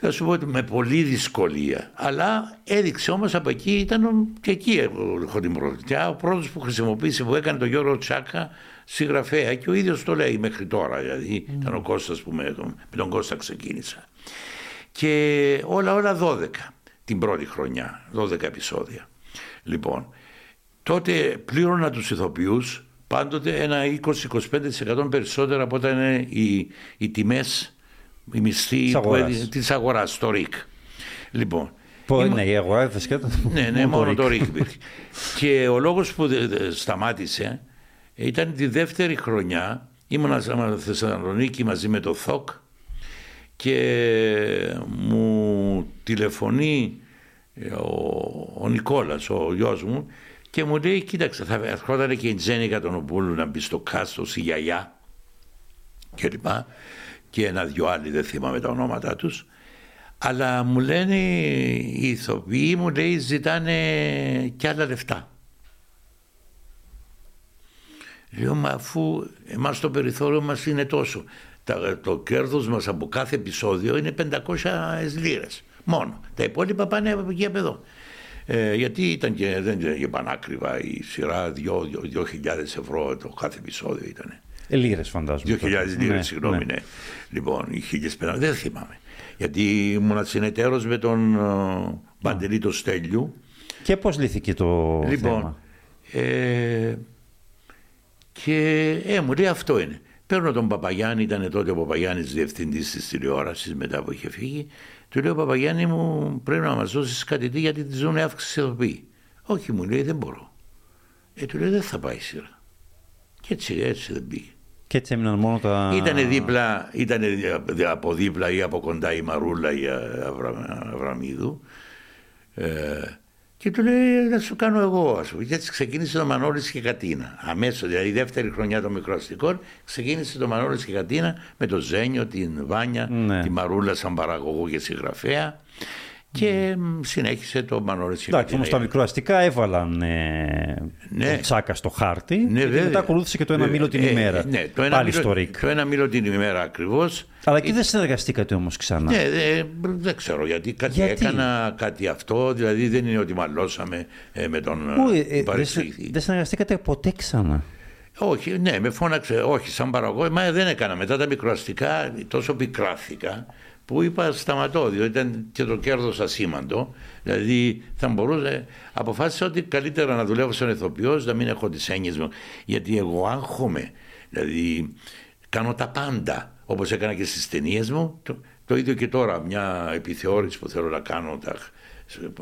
θα σου πω ότι με πολύ δυσκολία. Αλλά έδειξε όμως από εκεί, ήταν και εκεί έχω την πρώτη. Ο πρώτος που χρησιμοποίησε, που έκανε τον Γιώργο Τσάκα συγγραφέα και ο ίδιος το λέει μέχρι τώρα. Δηλαδή mm. ήταν ο Κώστας που με, με τον Κώστα ξεκίνησα. Και όλα όλα 12 την πρώτη χρονιά, 12 επεισόδια. Λοιπόν, τότε πλήρωνα τους ηθοποιούς πάντοτε ένα 20-25% περισσότερο από όταν είναι οι, οι τιμές η μισθή της αγοράς, το ΡΙΚ. Λοιπόν. Πού είναι η αγορά, φυσικά. Ναι, ναι, μόνο το ΡΙΚ υπήρχε. και ο λόγος που σταμάτησε ήταν τη δεύτερη χρονιά. Ήμουν στη Θεσσαλονίκη μαζί με το ΘΟΚ και μου τηλεφωνεί ο, ο Νικόλας, ο γιος μου και μου λέει κοίταξε θα ερχόταν και η Τζέννη Κατονοπούλου να μπει στο κάστο, η γιαγιά κλπ και ένα-δυο άλλοι δεν θυμάμαι τα ονόματά τους αλλά μου λένε οι ηθοποιοί μου λέει ζητάνε και άλλα λεφτά. Λέω μα αφού εμάς το περιθώριο μας είναι τόσο. Το κέρδος μας από κάθε επεισόδιο είναι 500 λίρες μόνο. Τα υπόλοιπα πάνε από εκεί από εδώ. Ε, γιατί ήταν και, δεν ήταν και πανάκριβα η σειρά, 2.000 ευρώ το κάθε επεισόδιο ήταν. Ε, λίρες, φαντάζομαι. 2.000 λίρες, ναι, συγγνώμη, ναι. ναι. Λοιπόν, οι 1.500 δεν θυμάμαι. Γιατί ήμουν συνεταίρος με τον uh, Παντελή το Στέλιου. Και πώς λύθηκε το λοιπόν, θέμα; Ε, και ε, μου λέει αυτό είναι. Παίρνω τον Παπαγιάννη, ήταν τότε ο Παπαγιάννης διευθυντής της τηλεόρασης μετά που είχε φύγει. Του λέω Παπαγιάννη μου πρέπει να μας δώσεις κάτι τι γιατί τη ζώνη αύξηση εδωπή. Όχι, μου λέει δεν μπορώ. Ε, του λέω δεν θα πάει σειρά. Και έτσι, έτσι δεν πήγε. Και έτσι έμειναν μόνο τα. Ήτανε δίπλα, ήτανε από δίπλα ή από κοντά η Μαρούλα ή Αβραμίδου. Ε, και του λέει να σου κάνω εγώ, ας πούμε. Και έτσι ξεκίνησε το Μανώλης και Κατίνα. Αμέσως, δηλαδή η δεύτερη χρονιά των μικροαστικών, ξεκίνησε το Μανώλης και Κατίνα με το Ζένιο, την Βάνια, ναι. τη Μαρούλα σαν παραγωγό και συγγραφέα και συνέχισε το Μανώλης Εντάξει, όμως τα μικροαστικά έβαλαν ε, ναι. το τσάκα στο χάρτη ναι, και μετά ακολούθησε και το ένα μήλο την ε, ημέρα. ναι, το ένα Πάλι μήλο, στο ΡΙΚ. Το ένα μήλο την ημέρα ακριβώς. Αλλά εκεί δεν συνεργαστήκατε όμως ξανά. Ναι, δεν ξέρω γιατί κάτι γιατί; έκανα, κάτι αυτό. Δηλαδή δεν είναι ότι μαλώσαμε ε, με τον ε, Δεν συνεργαστήκατε ποτέ ξανά; Όχι, ναι, με φώναξε, όχι, σαν παραγωγό, μα δεν έκανα. Μετά τα μικροαστικά τόσο πικράθηκα που είπα σταματώ, διότι ήταν και το κέρδος ασήμαντο. Δηλαδή θα μπορούσε. Αποφάσισα ότι καλύτερα να δουλεύω σαν ηθοποιός, να μην έχω τις έννοιες μου. Γιατί εγώ άγχομαι. Δηλαδή Κάνω τα πάντα. Όπως έκανα και στις ταινίες μου. Το, το, ίδιο και τώρα. Μια επιθεώρηση που θέλω να κάνω τα,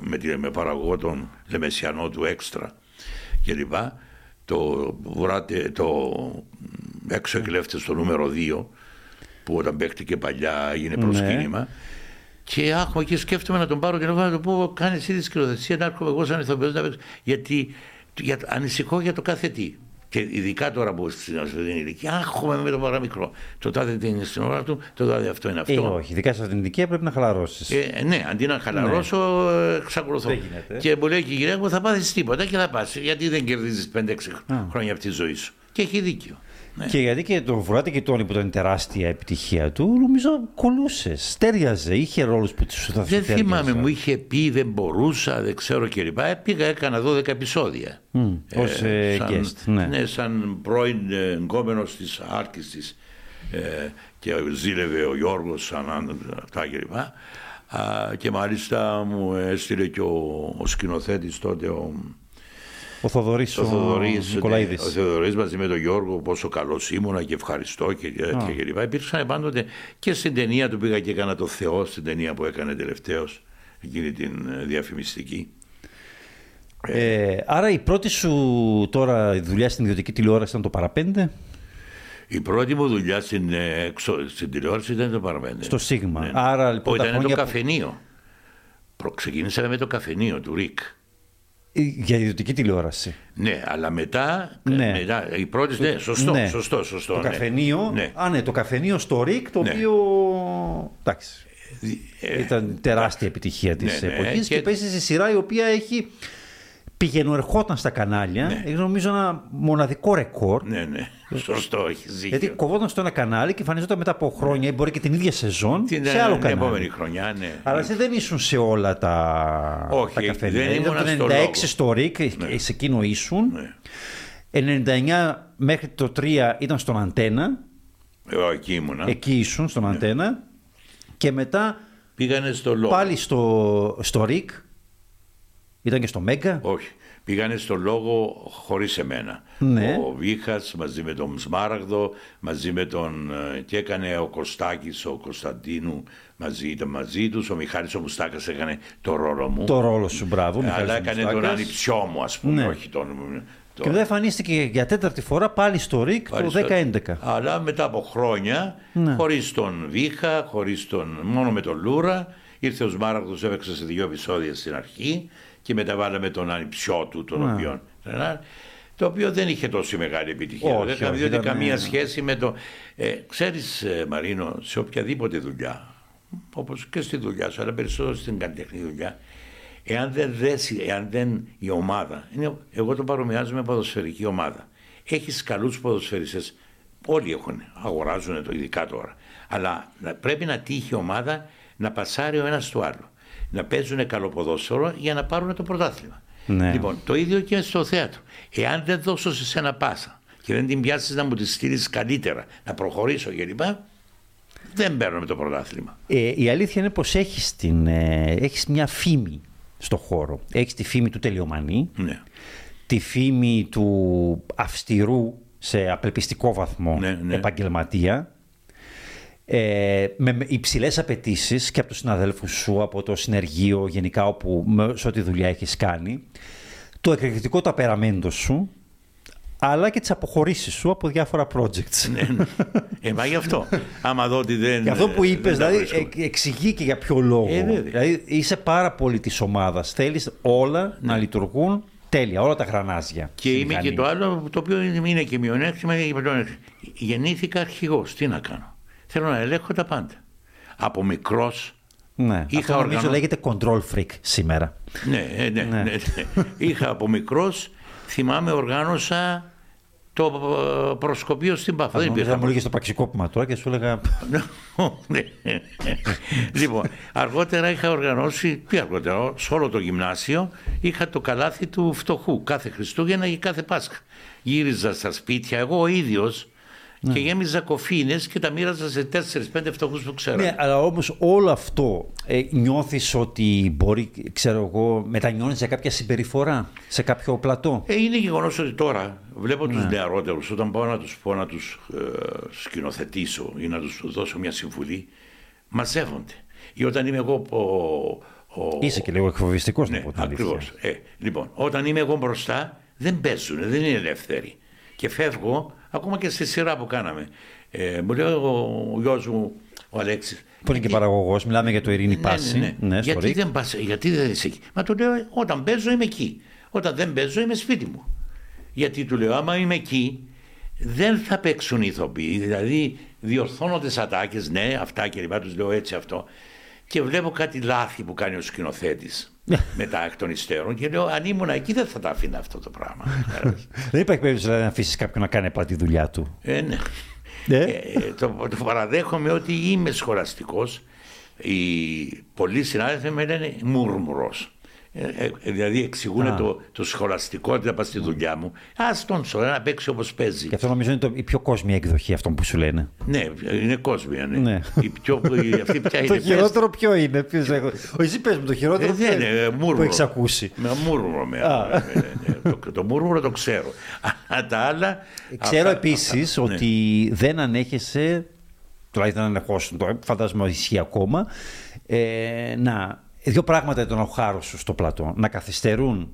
με, με παραγωγό τον Λεμεσιανό του Έξτρα κλπ. Το, το έξω εκλέφτες στο νούμερο 2 που όταν παίχτηκε παλιά έγινε ναι. προσκύνημα. Ναι. Και άκουγα και σκέφτομαι να τον πάρω και να το πω: Κάνει ήδη σκηνοθεσία, να έρχομαι εγώ σαν ηθοποιός να παίξω. Γιατί για, ανησυχώ για το κάθε τι. Και ειδικά τώρα που στην αυτή ηλικία, άχομαι με το παραμικρό. Το τάδε είναι στην ώρα του, το τάδε αυτό είναι αυτό. Ε, όχι, ειδικά σε αυτήν την ηλικία πρέπει να χαλαρώσεις. Ε, ναι, αντί να χαλαρώσω, ναι. εξακολουθώ. Και μου λέει και η γυναίκα μου θα πάθεις τίποτα και θα πας. Γιατί δεν κερδίζεις 5-6 χρόνια από τη ζωή σου. Και έχει δίκιο. Ναι. Και γιατί και τον Βουράτη και Τόνι που ήταν τεράστια επιτυχία του, νομίζω κολούσε, στέριαζε, είχε ρόλους που τους θα Δεν θυμάμαι, μου είχε πει, δεν μπορούσα, δεν ξέρω κλπ. Ε, πήγα, έκανα 12 επεισόδια. Mm, ε, ως ε, σαν, guest, ναι. ναι. σαν πρώην εγκόμενος της άρκη της. Ε, και ζήλευε ο Γιώργος σαν αυτά κλπ. Και μάλιστα μου έστειλε και ο, ο σκηνοθέτης τότε ο, ο Θοδωρής, ο, Θοδωρής, ο Νικολαίδης. Ναι, ο Θοδωρής μαζί με τον Γιώργο πόσο καλός ήμουνα και ευχαριστώ και, oh. και, λοιπά. Υπήρξαν πάντοτε και στην ταινία του πήγα και έκανα το Θεό στην ταινία που έκανε τελευταίως εκείνη την ε, διαφημιστική. Ε, άρα η πρώτη σου τώρα δουλειά στην ιδιωτική τηλεόραση ήταν το παραπέντε; Η πρώτη μου δουλειά στην, ε, στην τηλεόραση ήταν το παραπέντε. Στο Σίγμα. Ναι. Άρα, λοιπόν, ήταν το καφενείο. Ξεκίνησα με το καφενείο του Ρικ. Για ιδιωτική τηλεόραση. Ναι, αλλά μετά. Ναι. μετά η πρώτη. Ναι, σωστό, ναι. σωστό, σωστό. Το ναι. καφενείο. Ναι. Α, ναι, το καφενείο στο ΡΙΚ, το ναι. οποίο. Εντάξει. Ε, ήταν τεράστια επιτυχία της ναι, ναι, εποχής και, και παίζει σε σειρά η οποία έχει πηγαινορχόταν στα κανάλια. Ναι. Έχει νομίζω ένα μοναδικό ρεκόρ. Ναι, ναι. Σωστό, έχεις ζήσει. Γιατί κοβόταν στο ένα κανάλι και εμφανιζόταν μετά από χρόνια, ή μπορεί και την ίδια σεζόν, την, σε άλλο την κανάλι. Την επόμενη χρονιά, ναι. Αλλά εσύ δεν ήσουν σε όλα τα, Όχι, τα καφενεία. Δεν ήμουν το 96 στο ΡΙΚ, ναι. σε εκείνο ήσουν. Ναι. 99 μέχρι το 3 ήταν στον Αντένα. Εγώ εκεί ήμουνα. Εκεί ήσουν στον ναι. Αντένα. Και μετά πήγανε στο Λόγο. Πάλι στο, στο ΡΙΚ ήταν και στο Μέγκα; Όχι. Πήγανε στο λόγο χωρίς εμένα. Ναι. Ο Βίχας μαζί με τον Σμάραγδο, μαζί με τον... Ε, και έκανε ο Κωστάκης, ο Κωνσταντίνου μαζί, ήταν μαζί τους. Ο Μιχάλης ο Μουστάκας έκανε το ρόλο μου. Το ρόλο σου, μπράβο. Αλλά έκανε τον ανιψιό μου, ας πούμε, ναι. όχι τον... Και δεν εμφανίστηκε για τέταρτη φορά πάλι στο ΡΙΚ το 2011. Αλλά μετά από χρόνια, ναι. χωρίς τον Βίχα, χωρίς τον... μόνο με τον Λούρα, ήρθε ο Σμάραγδος, έπαιξε σε δύο επεισόδια στην αρχή και μετά βάλαμε τον ανιψιό του, τον οποίο, το οποίο δεν είχε τόσο μεγάλη επιτυχία. Όχι, δεν διότι καμία σχέση με το... Ε, ξέρεις ε, Μαρίνο, σε οποιαδήποτε δουλειά, όπως και στη δουλειά σου, αλλά περισσότερο στην καλλιτεχνή δουλειά, εάν δεν δέσει, εάν δεν η ομάδα, είναι, εγώ το παρομοιάζω με ποδοσφαιρική ομάδα. Έχεις καλούς ποδοσφαιριστές. Όλοι έχουν, αγοράζουν το ειδικά τώρα. Αλλά πρέπει να τύχει η ομάδα να πασάρει ο ένας του άλλου να παίζουν καλό ποδόσφαιρο για να πάρουν το πρωτάθλημα. Ναι. Λοιπόν, το ίδιο και στο θέατρο. Εάν δεν δώσω σε σένα πάσα και δεν την πιάσεις να μου τη στείλεις καλύτερα, να προχωρήσω κλπ. Δεν παίρνω το πρωτάθλημα. Ε, η αλήθεια είναι πως έχεις ε, έχεις μια φήμη στο χώρο. Έχεις τη φήμη του τελειομανή, ναι. τη φήμη του αυστηρού σε απελπιστικό βαθμό ναι, ναι. επαγγελματία ε, με υψηλές απαιτήσεις και από τους συναδέλφους σου, από το συνεργείο γενικά, όπου, σε ό,τι δουλειά έχεις κάνει, το εκρηκτικό ταπεραμέντο σου, αλλά και τις αποχωρήσεις σου από διάφορα projects. ναι, ναι. Ε, μα γι' αυτό. Άμα δω ότι δεν. Και αυτό που είπες, δηλαδή, εξηγεί και για ποιο λόγο. Ε, δηλαδή, είσαι πάρα πολύ της ομάδας. Θέλεις όλα ναι. να λειτουργούν τέλεια, όλα τα γρανάζια. Και είμαι και το άλλο, το οποίο είναι και μειονέκτημα. Γεννήθηκα αρχηγός. Τι να κάνω. Θέλω να ελέγχω τα πάντα. Από μικρός. Ναι, είχα αυτό νομίζω λέγεται control freak σήμερα. Ναι, ναι, ναι. ναι. ναι. είχα από μικρός, θυμάμαι, οργάνωσα το προσκοπείο στην Παφα. Δεν υπήρχε. μου λέγε το πραξικόπημα τώρα και σου έλεγα. Ναι. λοιπόν, αργότερα είχα οργανώσει, τι αργότερα, σε όλο το γυμνάσιο είχα το καλάθι του φτωχού κάθε Χριστούγεννα και κάθε Πάσχα. Γύριζα στα σπίτια, εγώ ο ίδιος Ναι. Και γέμιζα κοφίνες και τα μοίραζα σε 4-5 φτωχούς που ξέρω. Ναι, αλλά όμως όλο αυτό ε, νιώθεις ότι μπορεί, ξέρω εγώ, μετανιώνεις για κάποια συμπεριφορά σε κάποιο πλατό; Ε, είναι γεγονός ότι τώρα βλέπω ναι. του νεαρότερους, όταν πάω να τους πω να τους ε, σκηνοθετήσω ή να τους δώσω μια συμβουλή, μαζεύονται. Ή όταν είμαι εγώ. Ο, ο... Είσαι και λίγο εκφοβιστικός ναι, Ακριβώς. Ε, λοιπόν, όταν είμαι εγώ μπροστά, δεν παίζουν, δεν είναι ελεύθεροι. Και φεύγω, ακόμα και στη σειρά που κάναμε. Ε, μου λέει ο, ο γιος μου, ο Αλέξης. Που είναι και παραγωγός, μιλάμε για το Ειρήνη ναι, Πάση. Ναι, ναι. ναι γιατί, δεν πας, γιατί δεν είσαι εκεί; Μα του λέω, όταν παίζω είμαι εκεί. Όταν δεν παίζω είμαι σπίτι μου. Γιατί του λέω, άμα είμαι εκεί, δεν θα παίξουν οι ηθοποιοί. Δηλαδή, διορθώνονται τι ατάκε, ναι, αυτά και λοιπά. Τους λέω έτσι αυτό. Και βλέπω κάτι λάθη που κάνει ο σκηνοθέτης μετά εκ των υστέρων και λέω αν ήμουν εκεί δεν θα τα αφήνα αυτό το πράγμα. δεν υπάρχει περίπτωση δηλαδή, να αφήσεις κάποιον να κάνει απλά τη δουλειά του. Ε, ναι. ναι. Ε, το, το παραδέχομαι ότι είμαι σχολαστικός. Οι πολλοί συνάδελφοι με λένε μουρμουρός. Ε, ε, δηλαδή εξηγούν το, το σχολαστικότητα πας στη δουλειά μου. Α τον σωρά να παίξει όπως παίζει. Και αυτό νομίζω είναι το, η πιο κόσμια εκδοχή αυτών που σου λένε. Ναι, είναι κόσμια. Ναι. ναι. Η πιο, η, αυτή ποια είναι, το χειρότερο ποιο είναι. Ποιος έχω... Ο εσύ πες μου το χειρότερο ε, ποιο είναι, που έχεις ακούσει. Με μούρμουρο. Με, ναι, ναι, το, το μούρμουρο το ξέρω. τα άλλα. Ξέρω επίσης ναι. ότι δεν ανέχεσαι, τουλάχιστον αν ανεχόσουν, φαντάζομαι ισχύει ακόμα, ε, να δύο πράγματα ήταν ο χάρος σου στο πλατό. Να καθυστερούν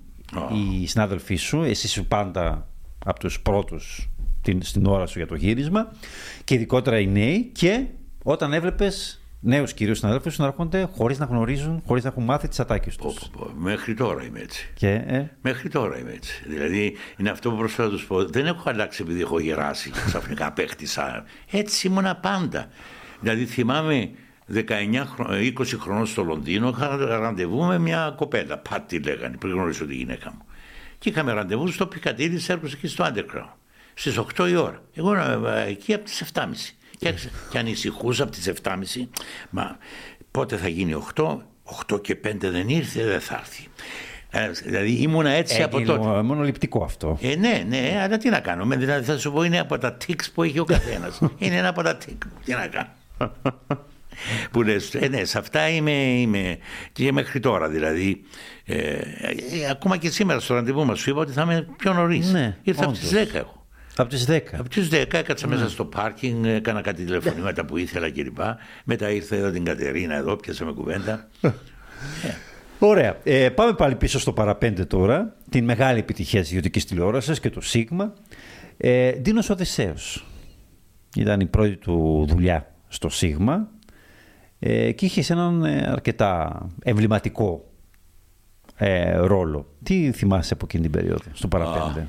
οι συνάδελφοί σου, εσύ σου πάντα από τους πρώτους στην ώρα σου για το γύρισμα και ειδικότερα οι νέοι και όταν έβλεπες νέους κυρίως συναδέλφου να έρχονται χωρίς να γνωρίζουν, χωρίς να έχουν μάθει τις ατάκες τους. Μέχρι τώρα είμαι έτσι. Και, ε; Μέχρι τώρα είμαι έτσι. Δηλαδή είναι αυτό που προσπαθώ να τους πω. Δεν έχω αλλάξει επειδή έχω γεράσει και ξαφνικά απέκτησα. Έτσι ήμουνα πάντα. Δηλαδή θυμάμαι 19, 20 χρονών στο Λονδίνο είχα ραντεβού με μια κοπέλα. Πάτη λέγανε, πριν γνωρίσω τη γυναίκα μου. Και είχαμε ραντεβού στο Πικατήρι Σέρκο εκεί στο Underground. Στις 8 η ώρα. Εγώ ε, εκεί από τις 7.30. Και, και ανησυχούσα από τις 7.30. Μα πότε θα γίνει 8, 8 και 5 δεν ήρθε, δεν θα έρθει. Ε, δηλαδή ήμουνα έτσι από τότε. Μονοληπτικό αυτό. Ε, ναι, ναι, αλλά τι να κάνουμε. Δηλαδή θα σου πω είναι από τα τικ που έχει ο καθένας. είναι ένα από τα τικ. Τι να κάνω που λες, ε, ναι, σε αυτά είμαι, είμαι και μέχρι τώρα δηλαδή. Ε, ε, ακόμα και σήμερα στο ραντεβού μας σου είπα ότι θα είμαι πιο νωρίς. Ναι, Ήρθα από τις 10 εγώ. Από τις 10. Από τις 10 έκατσα ναι. μέσα στο πάρκινγκ, έκανα κάτι τηλεφωνήματα που ήθελα κλπ. Μετά ήρθε εδώ την Κατερίνα, εδώ πιάσα με κουβέντα. ε. Ωραία. Ε, πάμε πάλι πίσω στο παραπέντε τώρα. Την μεγάλη επιτυχία της ιδιωτικής τηλεόρασης και το Σίγμα. Ε, Ντίνος Οδυσσέος. Ήταν η πρώτη του δουλειά στο Σίγμα ε, και είχες έναν ε, αρκετά εμβληματικό ε, ρόλο. Τι θυμάσαι από εκείνη την περίοδο, στο παραπέντε.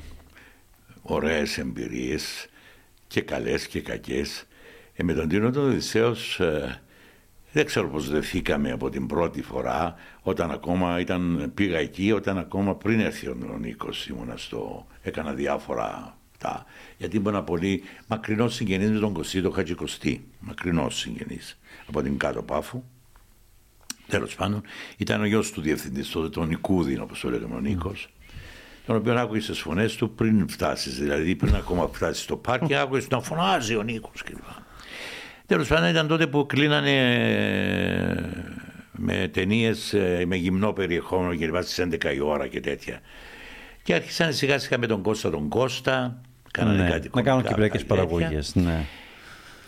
ωραίες εμπειρίες και καλές και κακές. Ε, με τον Τίνο τον Οδυσσέος ε, δεν ξέρω πώς δεθήκαμε από την πρώτη φορά όταν ακόμα ήταν, πήγα εκεί, όταν ακόμα πριν έρθει ο Νίκος ήμουνα στο, έκανα διάφορα αυτά. Γιατί ήμουν πολύ μακρινός συγγενής με τον Κωστή, Χατζικοστή. Μακρινός συγγενής από την κάτω πάφου. Τέλος πάντων, ήταν ο γιος του διευθυντής, τον Νικούδη, όπως το λέγαμε ο Νίκος, τον οποίο άκουγε τι φωνές του πριν φτάσεις, δηλαδή πριν ακόμα φτάσεις στο πάρκι, άκουγε να φωνάζει ο Νίκος κλπ. Τέλος πάντων, ήταν τότε που κλείνανε ε, με ταινίες ε, με γυμνό περιεχόμενο και στις 11 η ώρα και τέτοια. Και άρχισαν σιγά σιγά με τον Κώστα τον Κώστα. Κάνανε ναι, κάτι να κάνουν κυπριακές παραγωγές. Ναι.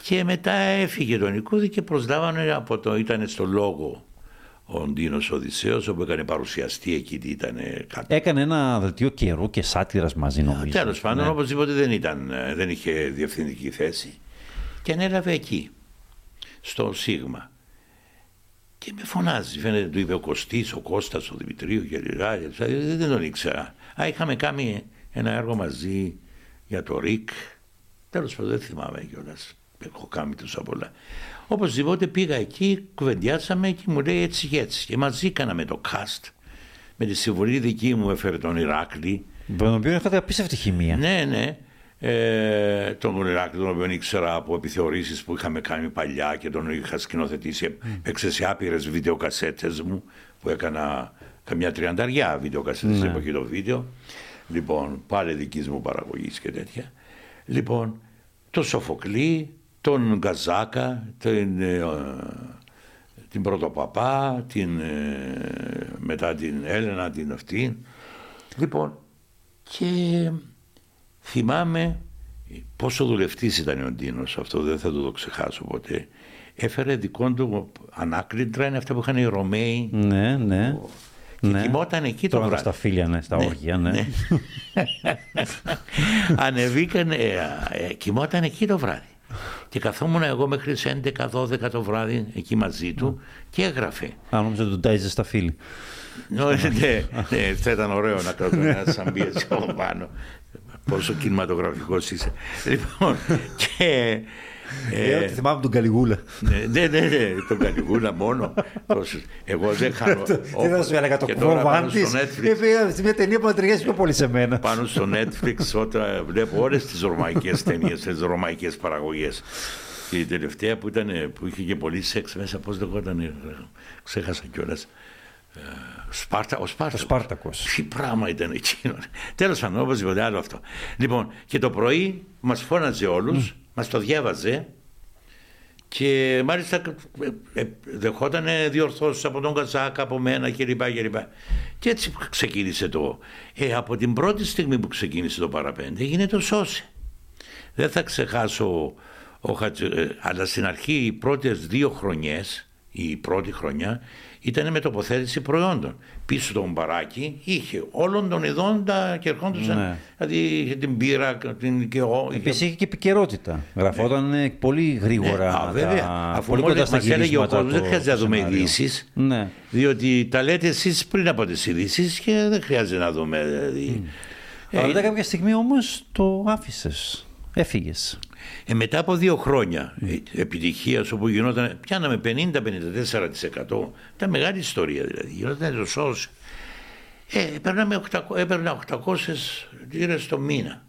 Και μετά έφυγε τον Νικούδη και προσλάβανε από το, ήταν στο λόγο ο Ντίνος Οδυσσέος, όπου έκανε παρουσιαστή εκεί. Ήταν κάτι. Έκανε ένα δελτίο καιρού και σάτυρας μαζί, νομίζω. Τέλος πάντων, ναι. οπωσδήποτε δεν, ήταν, δεν είχε διευθυντική θέση. Και ανέλαβε εκεί, στο Σίγμα. Και με φωνάζει. Φαίνεται, του είπε ο Κωστής, ο Κώστας, ο Δημητρίου και Δεν τον ήξερα. Α, είχαμε κάνει ένα έργο μαζί για το ΡΙΚ. Τέλος πάντων, δεν θυμάμαι κιόλας έχω κάνει τόσα πολλά. Οπωσδήποτε πήγα εκεί, κουβεντιάσαμε και μου λέει έτσι και έτσι. Και μαζί κάναμε το cast. Με τη συμβολή δική μου έφερε τον Ηράκλη. Με τον οποίο είχατε απίστευτη χημεία. Ναι, ναι. Ε, τον Ηράκλη, τον οποίο ήξερα από επιθεωρήσεις που είχαμε κάνει παλιά και τον είχα σκηνοθετήσει. Mm. Έξε σε άπειρες βιντεοκασέτες μου που έκανα καμιά τριανταριά βιντεοκασέτες ναι. στην εποχή το βίντεο. Λοιπόν, πάλι δικής μου παραγωγής και τέτοια. Λοιπόν, τον Σοφοκλή, τον Γκαζάκα, την, ε, την Πρωτοπαπά, την, ε, μετά την Έλενα την αυτή. Λοιπόν, και θυμάμαι πόσο δουλευτής ήταν ο Ντίνος, αυτό δεν θα το, ξεχάσω ποτέ. Έφερε δικό του ανάκριτρα, είναι αυτά που είχαν οι Ρωμαίοι. Ναι, ναι. Και ναι. κοιμόταν εκεί το βράδυ. στα φίλια, ναι, στα ναι, όργια, ναι. ναι. Ανεβήκαν, ε, ε, κοιμόταν εκεί το βράδυ. Και καθόμουν εγώ μέχρι τις 11-12 το βράδυ εκεί μαζί του και έγραφε. Α, νόμιζα ότι τον τάιζε στα φίλη. Ναι, ναι, ναι, θα ήταν ωραίο να κρατώ ένα σαμπίεση από πάνω. Πόσο κινηματογραφικός είσαι. Λοιπόν, και ε, ότι θυμάμαι τον Καλιγούλα. Ναι, ναι, ναι, τον Καλιγούλα μόνο. Εγώ δεν χάνω. Τι θα σου έλεγα, το Κροβάντη. Ε, μια ταινία που ταιριάζει πιο πολύ σε μένα. Πάνω στο Netflix, όταν βλέπω όλες τις ρωμαϊκές ταινίες, τις ρωμαϊκές παραγωγές. Και η τελευταία που, ήταν, που είχε και πολύ σεξ μέσα, πώς λεγόταν, ξέχασα κιόλας. Ε, Σπάρτα, ο Σπάρτακος. Σπάρτακος. Τι πράγμα ήταν εκείνο. Τέλος πάντων, οπωσδήποτε άλλο αυτό. Λοιπόν, και το πρωί μας φώναζε όλους, mm. Μας το διάβαζε και μάλιστα ε, ε, δεχόταν διορθώσεις από τον Κατσάκα, από μένα κλπ. Και, και έτσι ξεκίνησε το. Ε, από την πρώτη στιγμή που ξεκίνησε το παραπέντε έγινε το σώσε. Δεν θα ξεχάσω, ο αλλά στην αρχή οι πρώτες δύο χρονιές, η πρώτη χρονιά, ήταν με τοποθέτηση προϊόντων. Πίσω το μπαράκι είχε όλων των ειδών τα και ερχόντουσαν. Ναι. Δηλαδή είχε την πύρα, την και εγώ. Επίσης είχε και επικαιρότητα. Γραφόταν ναι. πολύ γρήγορα. Ναι, α, βέβαια. Τα... Αφού πολύ κοντά μας έλεγε ο κόσμος, δεν χρειάζεται να δούμε ειδήσεις. Ναι. Διότι τα λέτε εσείς πριν από τις ειδήσεις και δεν χρειάζεται να δούμε. Δηλαδή. Mm. Ε, Αλλά κάποια στιγμή όμως το άφησες. Έφυγες. Ε, μετά από δύο χρόνια mm. επιτυχίας όπου γινόταν, πιάναμε 50-54%. Ήταν μεγάλη ιστορία δηλαδή. Γινόταν το σώσ. Ε, έπαιρνα 800 λίρες το μήνα.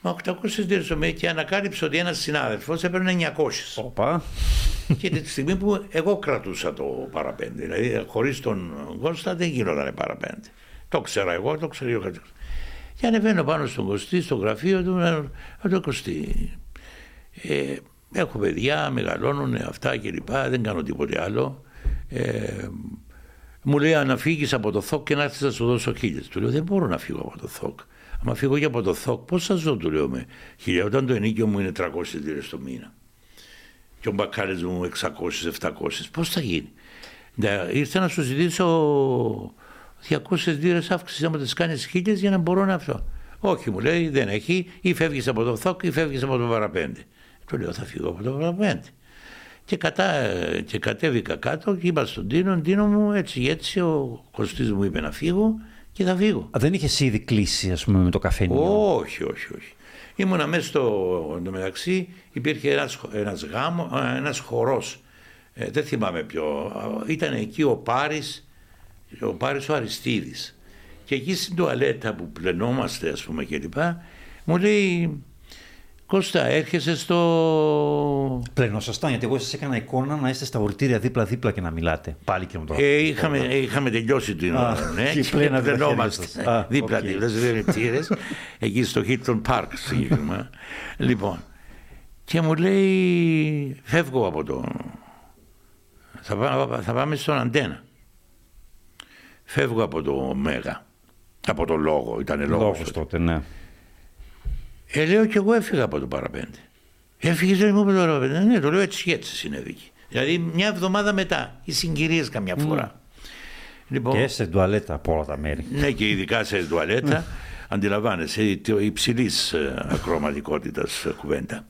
Μα 800 λίρες το μήνα και ανακάλυψε ότι ένας συνάδελφος έπαιρνε 900. Οπα. Και τη στιγμή που εγώ κρατούσα το παραπέντε. Δηλαδή χωρίς τον Κώστα δεν γινόταν παραπέντε. Το ξέρα εγώ, το ξέρω ο και ανεβαίνω πάνω στον Κωστή, στο γραφείο του, να το Κωστή. Ε, έχω παιδιά, μεγαλώνουν αυτά κλπ. Δεν κάνω τίποτε άλλο. Ε, μου λέει αν φύγεις από το ΘΟΚ και να έρθεις να σου δώσω χίλιες. Του λέω δεν μπορώ να φύγω από το ΘΟΚ. Αν φύγω και από το ΘΟΚ, πώς θα ζω, του λέω με χίλια. Όταν το ενίκιο μου είναι 300 λίρες το μήνα και ο μπακάλι μου 600-700, πώς θα γίνει. Ήρθα να σου ζητήσω 200 λίρες αύξησης άμα τις κάνεις χίλιες για να μπορώ να αυτό. Όχι, μου λέει, δεν έχει, ή φεύγεις από το ΘΟΚ ή φεύγεις από το παραπέντε. Του λέω, θα φύγω από το παραπέντε. Και, κατά, και κατέβηκα κάτω και είπα στον Τίνο, Τίνο μου, έτσι έτσι, ο Κωστής μου είπε να φύγω και θα φύγω. Α, δεν είχες ήδη κλείσει, ας πούμε, με το καφενείο; Όχι, όχι, όχι. Ήμουνα μέσα στο μεταξύ, υπήρχε ένας, ένας, γάμο, ένας χορός, ε, δεν θυμάμαι ποιο, ήταν εκεί ο Πάρης ο Πάρης ο Αριστίδης. Και εκεί στην τουαλέτα που πλενόμαστε ας πούμε και λοιπά, μου λέει Κώστα, έρχεσαι στο. Πλενόσασταν, γιατί εγώ σας έκανα εικόνα να είστε στα ορτήρια δίπλα-δίπλα και να μιλάτε. Πάλι και με το ε, είχαμε, είχαμε τελειώσει την ώρα. Ναι, και πλενόμαστε δίπλα-δίπλα στι ορτήρε, εκεί στο Hilton Park συγκεκριμένα. λοιπόν, και μου λέει, φεύγω από το. Θα, θα πάμε στον Αντένα φεύγω από το Μέγα. Από το λόγο, ήταν λόγος. Λόγος τότε, ναι. Ε, λέω και εγώ έφυγα από το παραπέντε. Έφυγε, δεν μου είπε το παραπέντε. Ναι, το λέω έτσι και έτσι συνέβη. Δηλαδή μια εβδομάδα μετά, οι συγκυρίες καμιά φορά. Mm. Λοιπόν, και σε τουαλέτα από όλα τα μέρη. Ναι, και ειδικά σε τουαλέτα. Αντιλαμβάνεσαι, υψηλής ε, ακροματικότητας κουβέντα.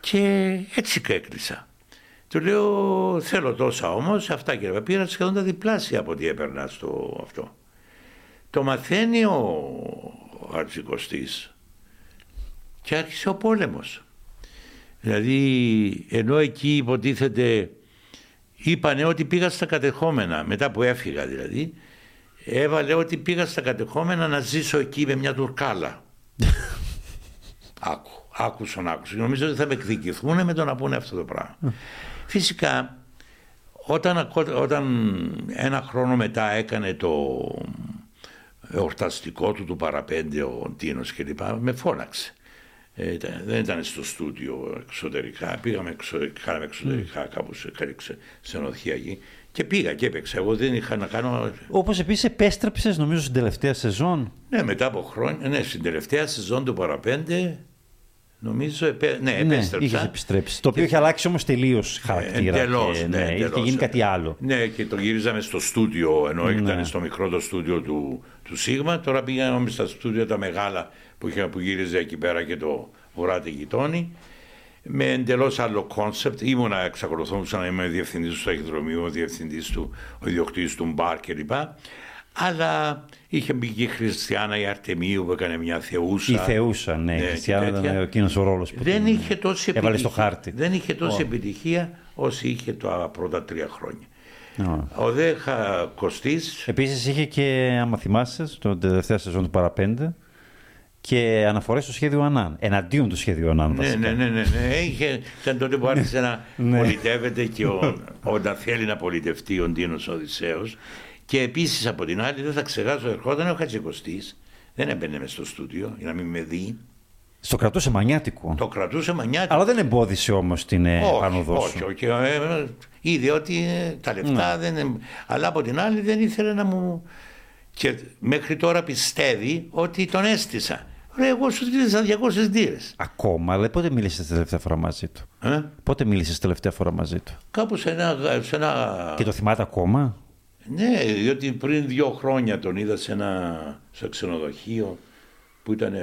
και έτσι έκλεισα. Του λέω θέλω τόσα όμως, αυτά και πήρα σχεδόν τα διπλάσια από ό,τι έπαιρνα στο αυτό. Το μαθαίνει ο Αρχικοστής και άρχισε ο πόλεμος. Δηλαδή ενώ εκεί υποτίθεται είπανε ότι πήγα στα κατεχόμενα μετά που έφυγα δηλαδή έβαλε ότι πήγα στα κατεχόμενα να ζήσω εκεί με μια τουρκάλα. Άκου, άκουσαν, άκουσαν. Νομίζω ότι θα με εκδικηθούν με το να πούνε αυτό το πράγμα. Φυσικά, όταν, όταν ένα χρόνο μετά έκανε το εορταστικό του του παραπέντε ο Τίνος κλπ. με φώναξε. Ε, δεν ήταν στο στούντιο εξωτερικά. Πήγαμε εξω, κάναμε εξωτερικά mm. κάπου σε ξενοδοχεία εκεί. Και πήγα και έπαιξα. Εγώ δεν είχα να κάνω. Όπως επίσης επέστρεψες, νομίζω, στην τελευταία σεζόν. Ναι, μετά από χρόνια. Ναι, στην τελευταία σεζόν του Παραπέντε. Νομίζω, επέ... ναι, ναι επέστρεψα. Είχες επιστρέψει. Το οποίο είχε αλλάξει όμως τελείως χαρακτήρα. Εντελώς. Και, ναι, ναι, είχε γίνει κάτι άλλο. Ναι, και το γύριζαμε στο στούντιο, ενώ ναι. ήταν στο μικρό το στούντιο του, του Σίγμα. Τώρα πήγαμε στα στούντιο τα μεγάλα που, είχε, που γύριζε εκεί πέρα και το βουράτε γειτόνι με εντελώς άλλο concept. Ήμουνα, εξακολουθούσα να είμαι διευθυντής του ταχυδρομείου, διευθυντής του, ο ιδιοκτήτης του μπαρ κλπ. Αλλά είχε μπει και η Χριστιανά η Αρτεμίου που έκανε μια θεούσα. Η θεούσα, ναι. ναι η Χριστιανά ήταν εκείνος ο ρόλος που δεν είχε τόση έβαλε στο χάρτη. Δεν είχε τόση oh. επιτυχία όσο είχε τα πρώτα τρία χρόνια. Oh. Ο Δέχα Κωστή. Επίσης είχε και, άμα θυμάσαι, το τελευταίο σεζόν του Παραπέντε, και αναφορές στο σχέδιο Ανάν. Εναντίον του σχέδιου Ανάν. Ναι, ναι, ναι, ναι, ναι. Είχε, ήταν τότε που άρχισε να ναι. πολιτεύεται και ο, όταν θέλει να πολιτευτεί ο Ντίνος Οδυσσέος. Και επίσης από την άλλη, δεν θα ξεχάσω, ερχόταν ο Χατζικοστής, δεν έμπαινε μες στο στούντιο για να μην με δει. Στο κρατούσε μανιάτικο. Το κρατούσε μανιάτικο. Αλλά δεν εμπόδισε όμως την ε, όχι, Όχι, όχι. Ε, είδε ότι ε, τα λεφτά ναι. δεν. Αλλά από την άλλη δεν ήθελε να μου. Και μέχρι τώρα πιστεύει ότι τον έστησα. Ρε, εγώ σου ζήτησα 200 λίρε. Ακόμα, αλλά πότε μίλησες τελευταία φορά μαζί του; Ε; Πότε μίλησες τελευταία φορά μαζί του; Κάπου σε ένα, σε ένα. Και το θυμάται ακόμα; Ναι, διότι πριν δύο χρόνια τον είδα σε ένα σε ξενοδοχείο που ήταν